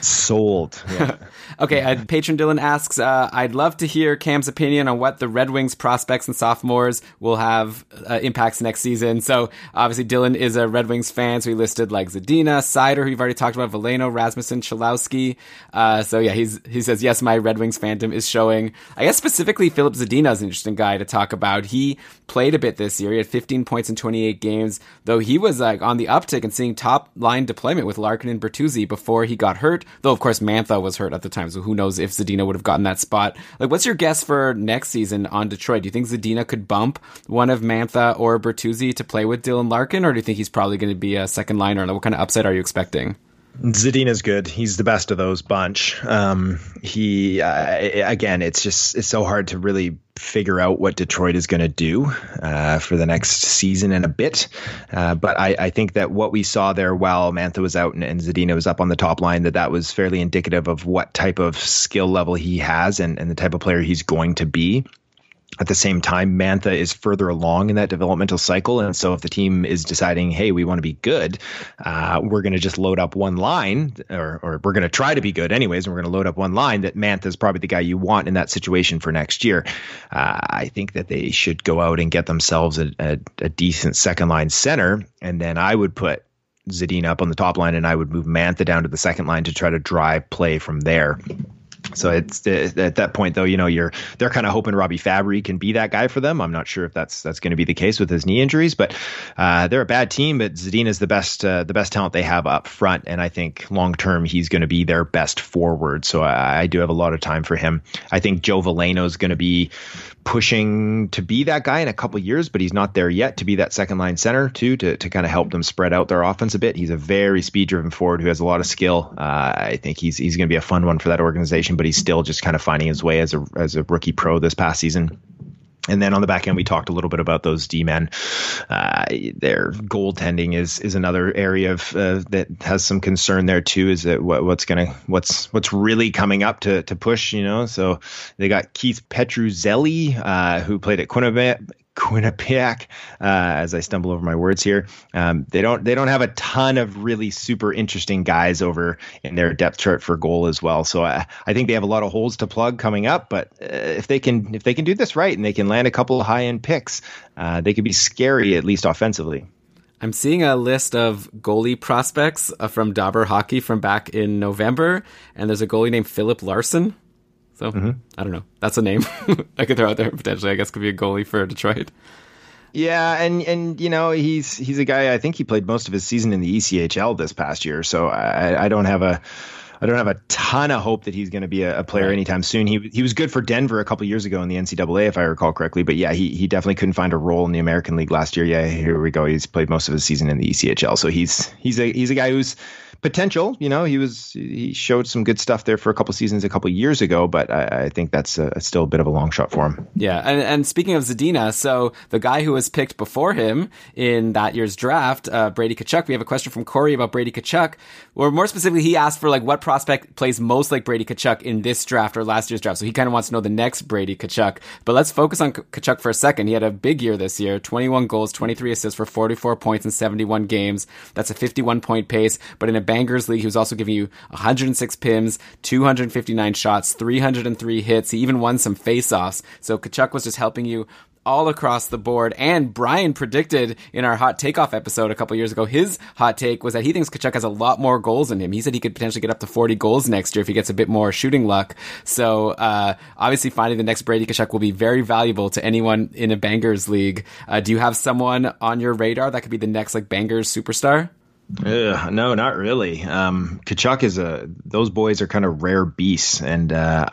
Sold. Yeah. okay, uh, patron Dylan asks, uh, I'd love to hear Cam's opinion on what the Red Wings prospects and sophomores will have uh, impacts next season. So obviously Dylan is a Red Wings fan, so he listed like Zadina, Seider, who you've already talked about, Veleno, Rasmussen, Cholowski. Uh, so yeah, he's he says yes, my Red Wings fandom is showing. I guess specifically Filip Zadina is an interesting guy to talk about. He played a bit this year. He had 15 points in 28 games, though he was like on the uptick and seeing top line deployment with Larkin and Bertuzzi before he got hurt. Though of course Mantha was hurt at the time, so who knows if Zadina would have gotten that spot. Like, what's your guess for next season on Detroit? Do you think Zadina could bump one of Mantha or Bertuzzi to play with Dylan Larkin, or do you think he's probably going to be a second liner? What kind of upside are you expecting? Zadina's good. He's the best of those bunch. Um, he uh, again, it's just it's so hard to really figure out what Detroit is going to do uh, for the next season and a bit. Uh, but I, I, think that what we saw there while Mantha was out and, and Zadina was up on the top line, that that was fairly indicative of what type of skill level he has and, and the type of player he's going to be at the same time, Mantha is further along in that developmental cycle. And so if the team is deciding, hey, we want to be good, uh, we're going to just load up one line, or, or we're going to try to be good anyways, and we're going to load up one line that Mantha is probably the guy you want in that situation for next year. Uh, I think that they should go out and get themselves a, a, a decent second line center. And then I would put Zadina up on the top line and I would move Mantha down to the second line to try to drive play from there. So it's at that point though, you know, you're they're kind of hoping Robbie Fabbri can be that guy for them. I'm not sure if that's that's going to be the case with his knee injuries, but uh, they're a bad team. But Zadina is the best uh, the best talent they have up front, and I think long term he's going to be their best forward. So I, I, do have a lot of time for him. I think Joe Veleno is going to be pushing to be that guy in a couple years, but he's not there yet to be that second line center too to to kind of help them spread out their offense a bit. He's a very speed driven forward who has a lot of skill. Uh, I think he's he's going to be a fun one for that organization, but he's still just kind of finding his way as a as a rookie pro this past season. And then on the back end, we talked a little bit about those D men. Uh, their goaltending is is another area of uh, that has some concern there too. Is that what, what's gonna what's what's really coming up to to push? You know, so they got Keith Petruzzelli, uh, who played at Quinnipiac, Quinnipiac, uh, as I stumble over my words here. Um, they don't they don't have a ton of really super interesting guys over in their depth chart for goal as well. So I, I think they have a lot of holes to plug coming up. But uh, if they can if they can do this right and they can land a couple of high end picks, uh, they could be scary at least offensively. I'm seeing a list of goalie prospects uh, from Dobber Hockey from back in November, and there's a goalie named Filip Larsson. So mm-hmm. I don't know. That's a name I could throw out there potentially. I guess could be a goalie for Detroit. Yeah, and and you know he's he's a guy. I think he played most of his season in the ECHL this past year. So I, I don't have a I don't have a ton of hope that he's going to be a, a player right. anytime soon. He he was good for Denver a couple years ago in the NCAA, if I recall correctly. But yeah, he he definitely couldn't find a role in the American League last year. Yeah, here we go. He's played most of his season in the ECHL, so he's he's a he's a guy who's potential. You know, he was he showed some good stuff there for a couple seasons a couple years ago, but I, I think that's a, still a bit of a long shot for him. Yeah, and, and speaking of Zadina, so the guy who was picked before him in that year's draft, uh, Brady Tkachuk. We have a question from Corey about Brady Tkachuk, or more specifically, he asked for like what prospect plays most like Brady Tkachuk in this draft or last year's draft. So he kind of wants to know the next Brady Tkachuk. But let's focus on Tkachuk for a second. He had a big year this year: 21 goals, 23 assists for 44 points in 71 games. That's a 51 point pace. But in a bangers league, he was also giving you 106 pims, 259 shots, 303 hits. He even won some faceoffs. So Tkachuk was just helping you all across the board. And Brian predicted in our hot takeoff episode a couple years ago, his hot take was that he thinks Tkachuk has a lot more goals in him. He said he could potentially get up to 40 goals next year if he gets a bit more shooting luck. So, uh, obviously finding the next Brady Tkachuk will be very valuable to anyone in a bangers league. Uh, do you have someone on your radar that could be the next like bangers superstar? Ugh, no, not really. Um, Tkachuk is a those boys are kind of rare beasts, and uh,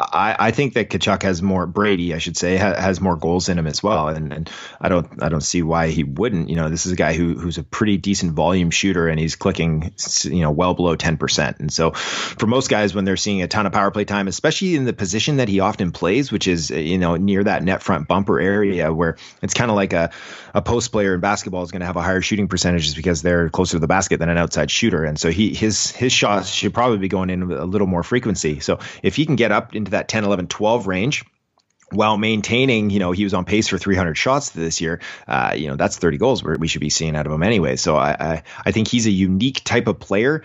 I, I think that Tkachuk has more Brady, I should say, ha, has more goals in him as well, and, and I don't I don't see why he wouldn't. You know, this is a guy who who's a pretty decent volume shooter, and he's clicking you know well below ten percent. And so, for most guys, when they're seeing a ton of power play time, especially in the position that he often plays, which is uh, you know near that net front bumper area, where it's kind of like a a post player in basketball is going to have a higher shooting percentages because they're closer to the basket than an outside shooter, and so he his his shots should probably be going in a little more frequency. So if he can get up into that 10, 11, 12 range while maintaining, you know, he was on pace for 300 shots this year. Uh, you know, that's 30 goals we should be seeing out of him anyway. So I, I, I think he's a unique type of player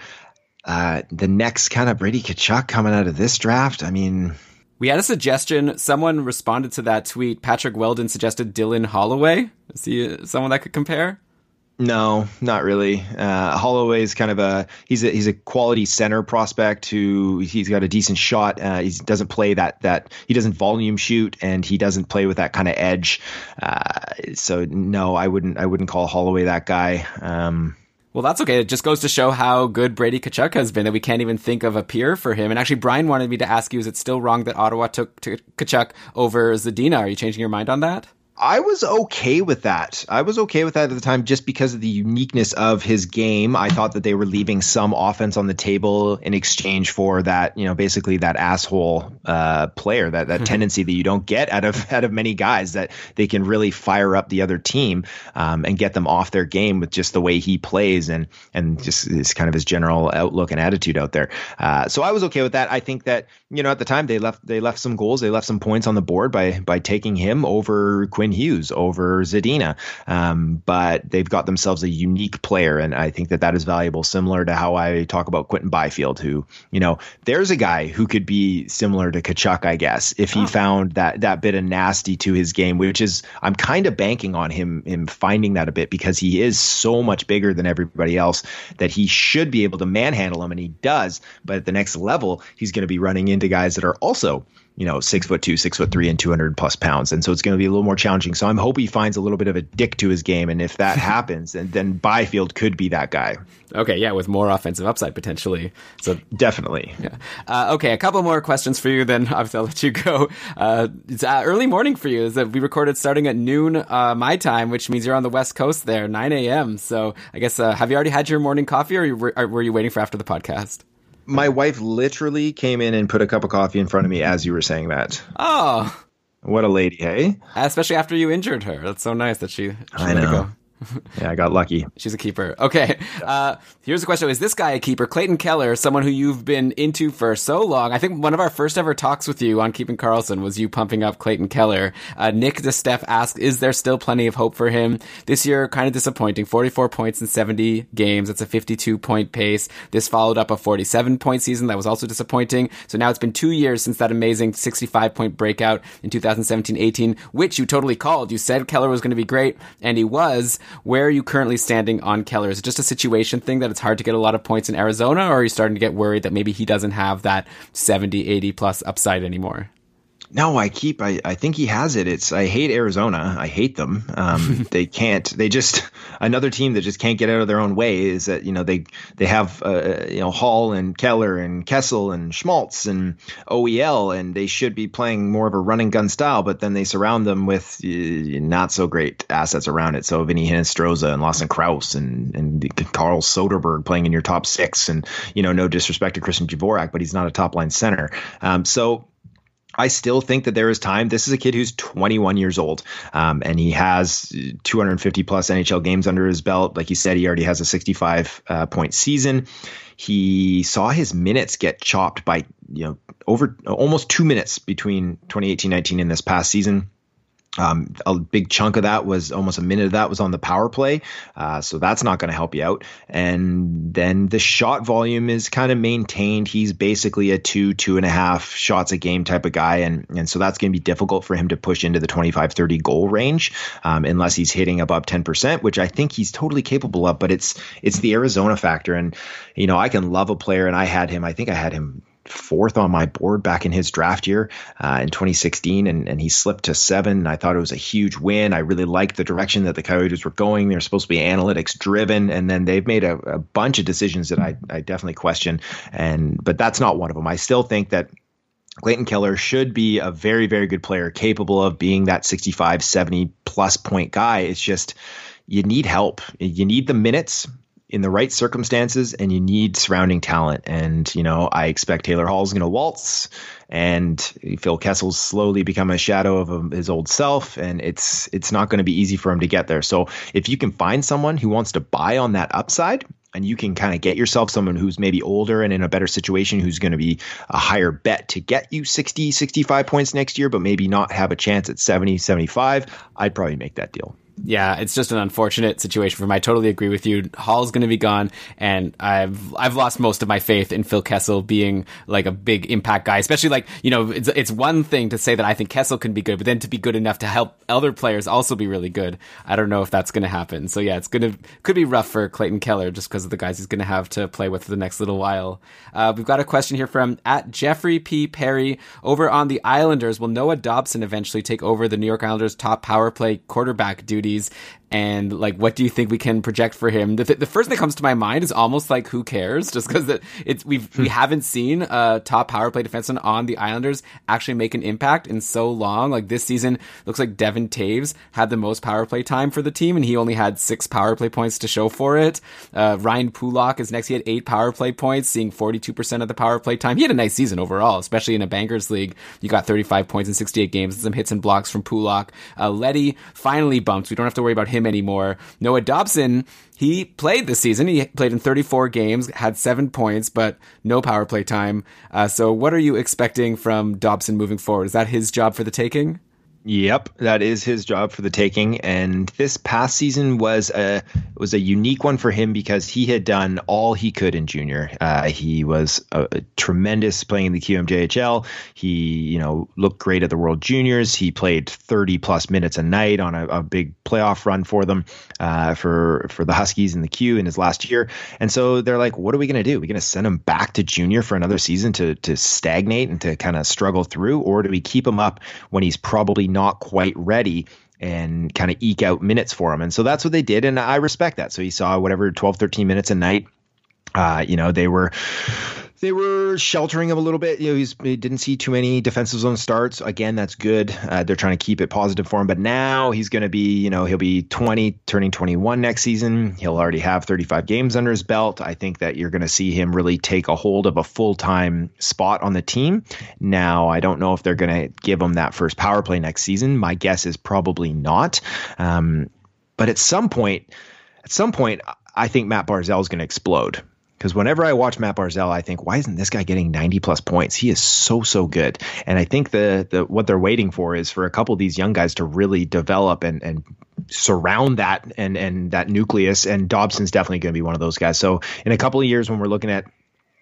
uh, the next kind of Brady Tkachuk coming out of this draft. I mean, we had a suggestion. Someone responded to that tweet. Patrick Weldon suggested Dylan Holloway. Is he someone that could compare? No, not really. Uh, Holloway is kind of a he's a he's a quality center prospect who he's got a decent shot. Uh, he doesn't play that that he doesn't volume shoot and he doesn't play with that kind of edge. Uh, so no, I wouldn't I wouldn't call Holloway that guy. Um, well, that's okay. It just goes to show how good Brady Tkachuk has been that we can't even think of a peer for him. And actually, Brian wanted me to ask you: Is it still wrong that Ottawa took Tkachuk over Zadina? Are you changing your mind on that? I was okay with that. I was okay with that at the time just because of the uniqueness of his game. I thought that they were leaving some offense on the table in exchange for that, you know, basically that asshole uh, player, that that tendency that you don't get out of out of many guys that they can really fire up the other team um, and get them off their game with just the way he plays and and just his kind of his general outlook and attitude out there. Uh, so I was okay with that. I think that you know at the time they left they left some goals, they left some points on the board by by taking him over Quinn Hughes over Zadina. Um, but they've got themselves a unique player, and I think that that is valuable. Similar to how I talk about Quinton Byfield, who you know, there's a guy who could be similar to Tkachuk, I guess, if he oh. found that that bit of nasty to his game, which is I'm kind of banking on him him finding that a bit because he is so much bigger than everybody else that he should be able to manhandle him, and he does. But at the next level, he's going to be running into guys that are also you know, six foot two, six foot three, and 200 plus pounds. And so it's going to be a little more challenging. So I'm hoping he finds a little bit of a dick to his game. And if that happens, then, then Byfield could be that guy. Okay. Yeah. With more offensive upside potentially. So definitely. Yeah. Uh, okay. A couple more questions for you. Then obviously I'll let you go. Uh, it's uh, early morning for you. Is that we recorded starting at noon, uh, my time, which means you're on the West Coast there, 9 a.m. So I guess, uh, have you already had your morning coffee or were, were you waiting for after the podcast? My wife literally came in and put a cup of coffee in front of me as you were saying that. Oh, what a lady, hey! Especially after you injured her. That's so nice that she. she I know. Yeah, I got lucky. She's a keeper. Okay. Uh, here's a question. Is this guy a keeper? Clayton Keller, someone who you've been into for so long. I think one of our first ever talks with you on Keeping Karlsson was you pumping up Clayton Keller. Uh, Nick DeSteph asked, is there still plenty of hope for him? This year, kind of disappointing. 44 points in 70 games. That's a 52 point pace. This followed up a 47 point season. That was also disappointing. So now it's been two years since that amazing 65 point breakout in 2017-18, which you totally called. You said Keller was going to be great, and he was. Where are you currently standing on Keller? Is it just a situation thing that it's hard to get a lot of points in Arizona, or are you starting to get worried that maybe he doesn't have that 70, 80 plus upside anymore? No, I keep. I, I think he has it. It's. I hate Arizona. I hate them. Um, they can't. They just another team that just can't get out of their own way. Is that you know they they have uh, you know Hall and Keller and Kessel and Schmaltz and OEL and they should be playing more of a running gun style, but then they surround them with uh, not so great assets around it. So Vinny Hinostroza and Lawson Crouse and and Carl Soderberg playing in your top six, and you know no disrespect to Christian Dvorak, but he's not a top line center. Um, so I still think that there is time. This is a kid who's 21 years old, um, and he has 250 plus NHL games under his belt. Like you said, he already has a 65 uh, point season. He saw his minutes get chopped by you know over almost two minutes between 2018-19 and this past season. Um, a big chunk of that was almost a minute of that was on the power play. Uh, so that's not going to help you out. And then the shot volume is kind of maintained. He's basically a two, two and a half shots a game type of guy. And, and so that's going to be difficult for him to push into the 25, 30 goal range, um, unless he's hitting above 10%, which I think he's totally capable of, but it's, it's the Arizona factor. And, you know, I can love a player and I had him, I think I had him fourth on my board back in his draft year uh, in 2016, and, and he slipped to seven. I thought it was a huge win. I really liked the direction that the Coyotes were going. They're supposed to be analytics driven, and then they've made a, a bunch of decisions that I, I definitely question. And but that's not one of them. I still think that Clayton Keller should be a very, very good player, capable of being that 65, 70 plus point guy. It's just you need help. You need the minutes in the right circumstances and you need surrounding talent. And, you know, I expect Taylor Hall's going to waltz and Phil Kessel's slowly become a shadow of um, his old self. And it's, it's not going to be easy for him to get there. So if you can find someone who wants to buy on that upside, and you can kind of get yourself someone who's maybe older and in a better situation who's going to be a higher bet to get you 60 65 points next year but maybe not have a chance at 70 75 i'd probably make that deal Yeah, it's just an unfortunate situation for him. I totally agree with you. Hall's going to be gone, and I've I've lost most of my faith in Phil Kessel being like a big impact guy. Especially like you know, it's it's one thing to say that I think Kessel can be good, but then to be good enough to help other players also be really good. I don't know if that's going to happen. So yeah, it's gonna could be rough for Clayton Keller just because of the guys he's going to have to play with for the next little while. Uh, we've got a question here from at Jeffrey P Perry over on the Islanders. Will Noah Dobson eventually take over the New York Islanders' top power play quarterback duty? Duties and like what do you think we can project for him? The, th- the first thing that comes to my mind is almost like who cares? Just because it's we've we haven't seen a top power play defenseman on the islanders actually make an impact in so long. Like this season looks like devon toews had the most power play time for the team and he only had six power play points to show for it. Uh, ryan pulock is next. He had eight power play points seeing 42% of the power play time. He had a nice season overall especially in a bangers league. You got 35 points in 68 games and some hits and blocks from pulock uh, leddy finally bumped. We don't have to worry about him anymore. Noah Dobson, he played this season. He played in 34 games, had seven points, but no power play time. Uh, so, what are you expecting from Dobson moving forward? Is that his job for the taking? Yep, that is his job for the taking. And this past season was a was a unique one for him because he had done all he could in junior. Uh, he was a, a tremendous playing in the QMJHL. He you know looked great at the World Juniors. He played 30 plus minutes a night on a, a big playoff run for them uh, for for the Huskies in the Q in his last year. And so they're like, what are we going to do? We're we going to send him back to junior for another season to to stagnate and to kind of struggle through, or do we keep him up when he's probably not quite ready and kind of eke out minutes for him. And so that's what they did. And I respect that. So he saw whatever 12, 13 minutes a night. Uh, you know, they were they were sheltering him a little bit. You know, he didn't see too many defensive zone starts. Again, that's good. Uh, they're trying to keep it positive for him. But now he's going to be, you know, he'll be 20, turning 21 next season. He'll already have 35 games under his belt. I think that you're going to see him really take a hold of a full time spot on the team. Now, I don't know if they're going to give him that first power play next season. My guess is probably not. Um, but at some point, at some point, I think Matt Barzal is going to explode because whenever I watch Matt Barzal, I think, why isn't this guy getting 90 plus points? He is so so good, and I think the the what they're waiting for is for a couple of these young guys to really develop and and surround that and and that nucleus. And Dobson's definitely going to be one of those guys. So in a couple of years, when we're looking at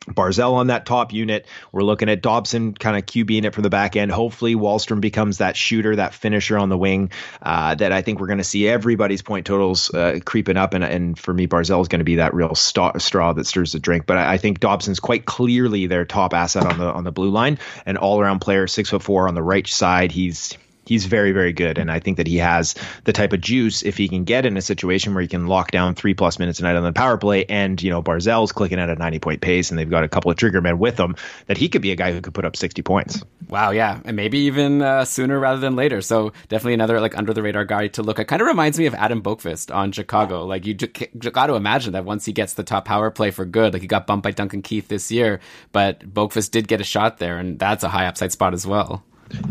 Barzal on that top unit. We're looking at Dobson kind of QBing it from the back end. Hopefully, Wahlstrom becomes that shooter, that finisher on the wing. Uh, that I think we're going to see everybody's point totals uh, creeping up, and, and for me, Barzal is going to be that real st- straw that stirs the drink. But I, I, think Dobson's quite clearly their top asset on the on the blue line, an all around player, six foot four on the right side. He's he's very very good. And i think that he has the type of juice if he can get in a situation where he can lock down three plus minutes a night on the power play and you know Barzal's clicking at a 90 point pace and they've got a couple of trigger men with them that he could be a guy who could put up 60 points. Wow. Yeah. And maybe even uh, sooner rather than later. So definitely another like under the radar guy to look at. Kind of reminds me of adam boqvist on chicago. Like you just got to imagine that once he gets the top power play for good like he got bumped by duncan keith this year but boqvist did get a shot there and that's a high upside spot as well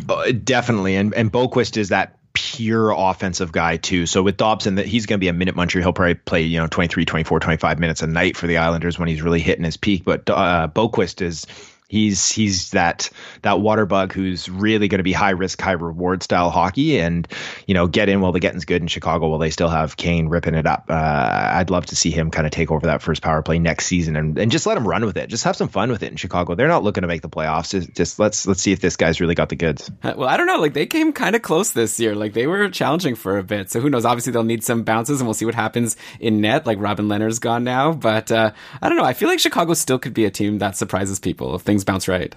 uh, definitely, and and Boqvist is that pure offensive guy too. So with Dobson that he's going to be a minute muncher. He'll probably play, you know, 23, 24, 25 minutes a night for the Islanders when he's really hitting his peak, but uh Boqvist is He's he's that that water bug who's really going to be high risk, high reward style hockey, and you know get in while the getting's good in Chicago while they still have Kane ripping it up. Uh, I'd love to see him kind of take over that first power play next season and, and just let him run with it. Just have some fun with it in Chicago. They're not looking to make the playoffs. Just, just let's let's see if this guy's really got the goods. Well, I don't know. Like they came kind of close this year. Like they were challenging for a bit. So who knows? Obviously they'll need some bounces, and we'll see what happens in net. Like Robin Leonard's gone now, but uh, I don't know. I feel like Chicago still could be a team that surprises people if things bounce right.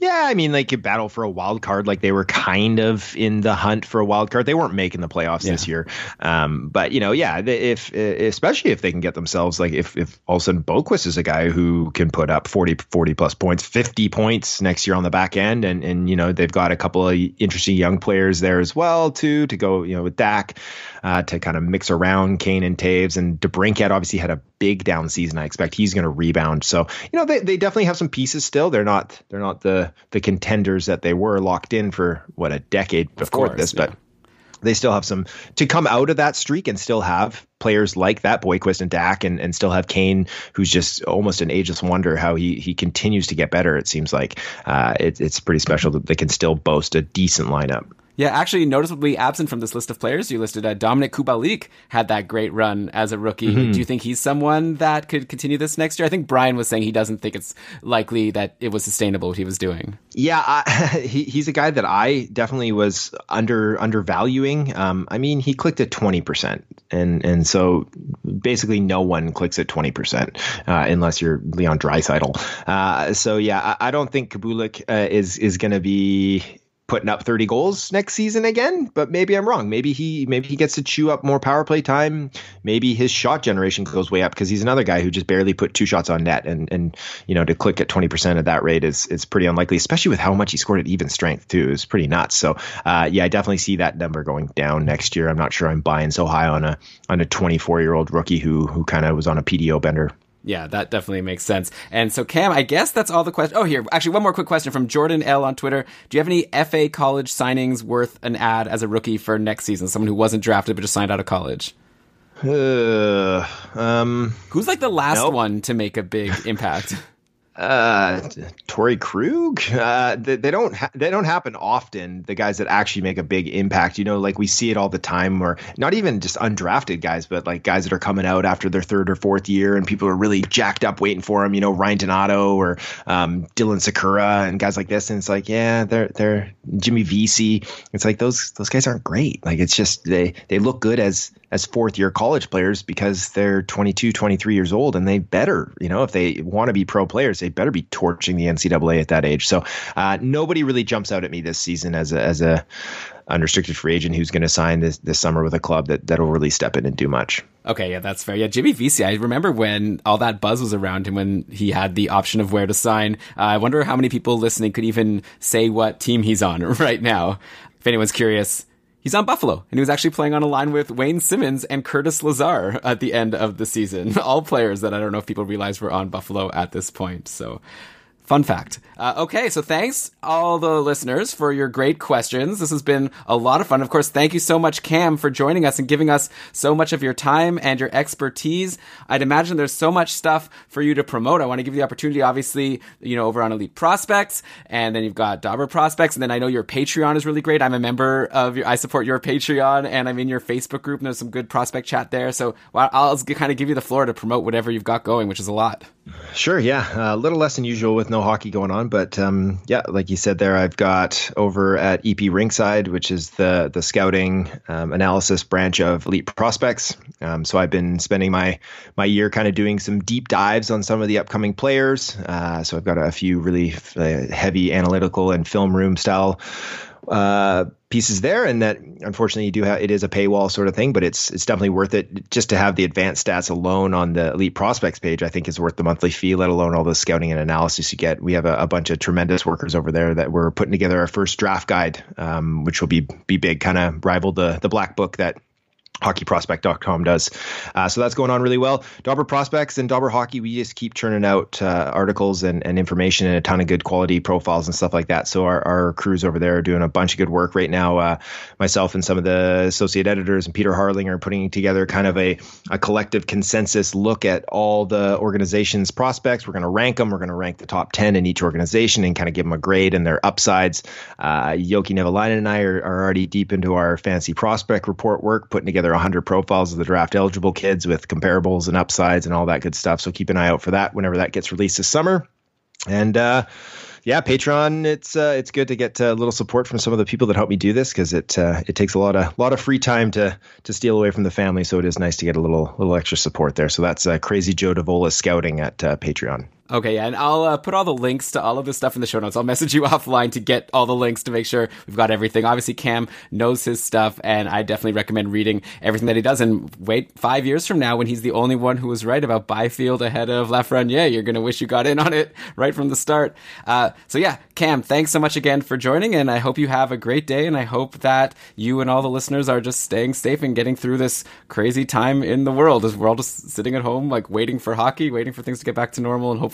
Yeah, I mean, like could battle for a wild card. Like they were kind of in the hunt for a wild card. They weren't making the playoffs yeah. this year, um, but you know, yeah, if especially if they can get themselves like if if all of a sudden Boqvist is a guy who can put up 40, 40 plus points, fifty points next year on the back end, and and you know they've got a couple of interesting young players there as well too to go you know with Dach uh, to kind of mix around Kane and Toews. and DeBrincat obviously had a big down season. I expect he's going to rebound. So you know they, they definitely have some pieces still. They're not they're not the the contenders that they were locked in for what a decade before course, this, yeah. but they still have some to come out of that streak and still have players like that Boqvist and Dach and, and still have Kane who's just almost an ageless wonder how he he continues to get better it seems like uh, it, it's pretty special that they can still boast a decent lineup Yeah, actually, noticeably absent from this list of players, you listed uh, Dominik Kubalik had that great run as a rookie. Mm-hmm. Do you think he's someone that could continue this next year? I think Brian was saying he doesn't think it's likely that it was sustainable what he was doing. Yeah, I, he, he's a guy that I definitely was under undervaluing. Um, I mean, he clicked at twenty percent, and and so basically no one clicks at twenty percent uh, unless you're Leon Draisaitl. Uh, so yeah, I, I don't think Kubalik uh, is is going to be putting up 30 goals next season again, but maybe I'm wrong. Maybe he maybe he gets to chew up more power play time. Maybe his shot generation goes way up because he's another guy who just barely put two shots on net and and you know to click at 20% at that rate is is pretty unlikely, especially with how much he scored at even strength too. It's pretty nuts. So uh, yeah, I definitely see that number going down next year. I'm not sure I'm buying so high on a on a 24 year old rookie who who kind of was on a PDO bender. Yeah, that definitely makes sense. And so, Cam, I guess that's all the questions. Oh, here, actually, one more quick question from Jordan L on Twitter. Do you have any FA college signings worth an ad as a rookie for next season? Someone who wasn't drafted but just signed out of college. Uh, um, Who's like the last Nope. one to make a big impact? uh, Torey Krug. Uh, they, they don't ha- they don't happen often. The guys that actually make a big impact. You know, like we see it all the time. Or not even just undrafted guys, but like guys that are coming out after their third or fourth year, and people are really jacked up waiting for them. You know, Ryan Donato or um, Dylan Sikura and guys like this. And it's like, yeah, they're they're Jimmy Vesey. It's like those those guys aren't great. Like it's just they they look good as as fourth year college players because they're 22 23 years old and they better you know if they want to be pro players they better be torching the ncaa at that age so uh, nobody really jumps out at me this season as a as a unrestricted free agent who's going to sign this this summer with a club that that'll really step in and do much Okay, yeah, that's fair. Yeah, Jimmy Vesey, I remember when all that buzz was around him when he had the option of where to sign. Uh, I wonder how many people listening could even say what team he's on right now. If anyone's curious, he's on Buffalo, and he was actually playing on a line with Wayne Simmonds and Curtis Lazar at the end of the season. All players that I don't know if people realize were on Buffalo at this point. So, Fun fact. Uh, okay, so thanks all the listeners for your great questions. This has been a lot of fun. Of course, thank you so much, Cam, for joining us and giving us so much of your time and your expertise. I'd imagine there's so much stuff for you to promote. I want to give you the opportunity, obviously, you know, over on Elite Prospects, and then you've got Dobber Prospects, and then I know your Patreon is really great. I'm a member of your, I support your Patreon, and I'm in your Facebook group, and there's some good prospect chat there. So I'll kind of give you the floor to promote whatever you've got going, which is a lot. Sure, yeah, a little less than usual with no hockey going on, but um, yeah, like you said there, I've got over at EP Rinkside, which is the the scouting um, analysis branch of Elite Prospects. Um, so I've been spending my my year kind of doing some deep dives on some of the upcoming players. Uh, so I've got a few really uh, heavy analytical and film room style uh, pieces there, and that unfortunately you do have it is a paywall sort of thing, but it's it's definitely worth it just to have the advanced stats alone on the elite prospects page. I think is worth the monthly fee, let alone all the scouting and analysis you get. We have a, a bunch of tremendous workers over there that we're putting together our first draft guide, um, which will be be big, kind of rival the the black book that hockeyprospect.com does. Uh, so that's going on really well. Dobber Prospects and Dobber Hockey, we just keep churning out uh, articles and, and information and a ton of good quality profiles and stuff like that. So our, our crews over there are doing a bunch of good work right now. Uh, myself and some of the associate editors and Peter Harling are putting together kind of a, a collective consensus look at all the organization's prospects. We're going to rank them. We're going to rank the top 10 in each organization and kind of give them a grade and their upsides. Uh, Jokke Nevalainen and I are, are already deep into our fancy prospect report work, putting together 100 profiles of the draft eligible kids with comparables and upsides and all that good stuff. So keep an eye out for that whenever that gets released this summer. And uh, yeah, Patreon. It's uh, it's good to get a little support from some of the people that help me do this because it uh, it takes a lot of lot of free time to to steal away from the family. So it is nice to get a little little extra support there. So that's uh, Crazy Joe Davola Scouting at uh, Patreon. Okay, yeah, and I'll uh, put all the links to all of this stuff in the show notes. I'll message you offline to get all the links to make sure we've got everything. Obviously, Cam knows his stuff, and I definitely recommend reading everything that he does. And wait, five years from now, when he's the only one who was right about Byfield ahead of Lafreniere, you're going to wish you got in on it right from the start. Uh, so yeah, Cam, thanks so much again for joining, and I hope you have a great day, and I hope that you and all the listeners are just staying safe and getting through this crazy time in the world as we're all just sitting at home, like waiting for hockey, waiting for things to get back to normal, and hopefully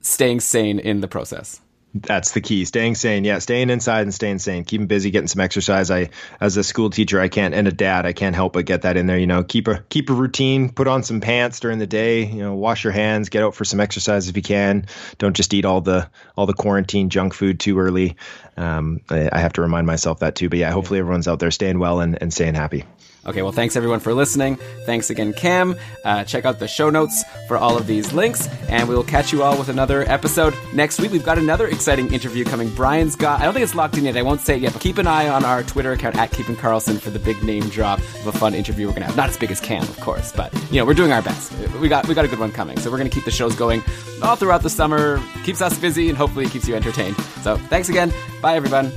staying sane in the process. That's the key. Staying sane. Yeah, staying inside and staying sane. Keeping busy, getting some exercise. I, as a school teacher, I can't, and a dad, I can't help but get that in there. You know, keep a keep a routine. Put on some pants during the day. You know, wash your hands. Get out for some exercise if you can. Don't just eat all the all the quarantine junk food too early. Um, I, I have to remind myself that too. But yeah, hopefully everyone's out there staying well and, and staying happy. Okay, well, thanks everyone for listening. Thanks again, Cam. Uh, check out the show notes for all of these links, and we will catch you all with another episode next week. We've got another exciting interview coming. Brian's got, I don't think it's locked in yet, I won't say it yet, but keep an eye on our Twitter account at Keeping Karlsson for the big name drop of a fun interview we're gonna have. Not as big as Cam, of course, but you know, we're doing our best. We got we got a good one coming. So we're gonna keep the shows going all throughout the summer, keeps us busy, and hopefully keeps you entertained. So thanks again. Bye everyone.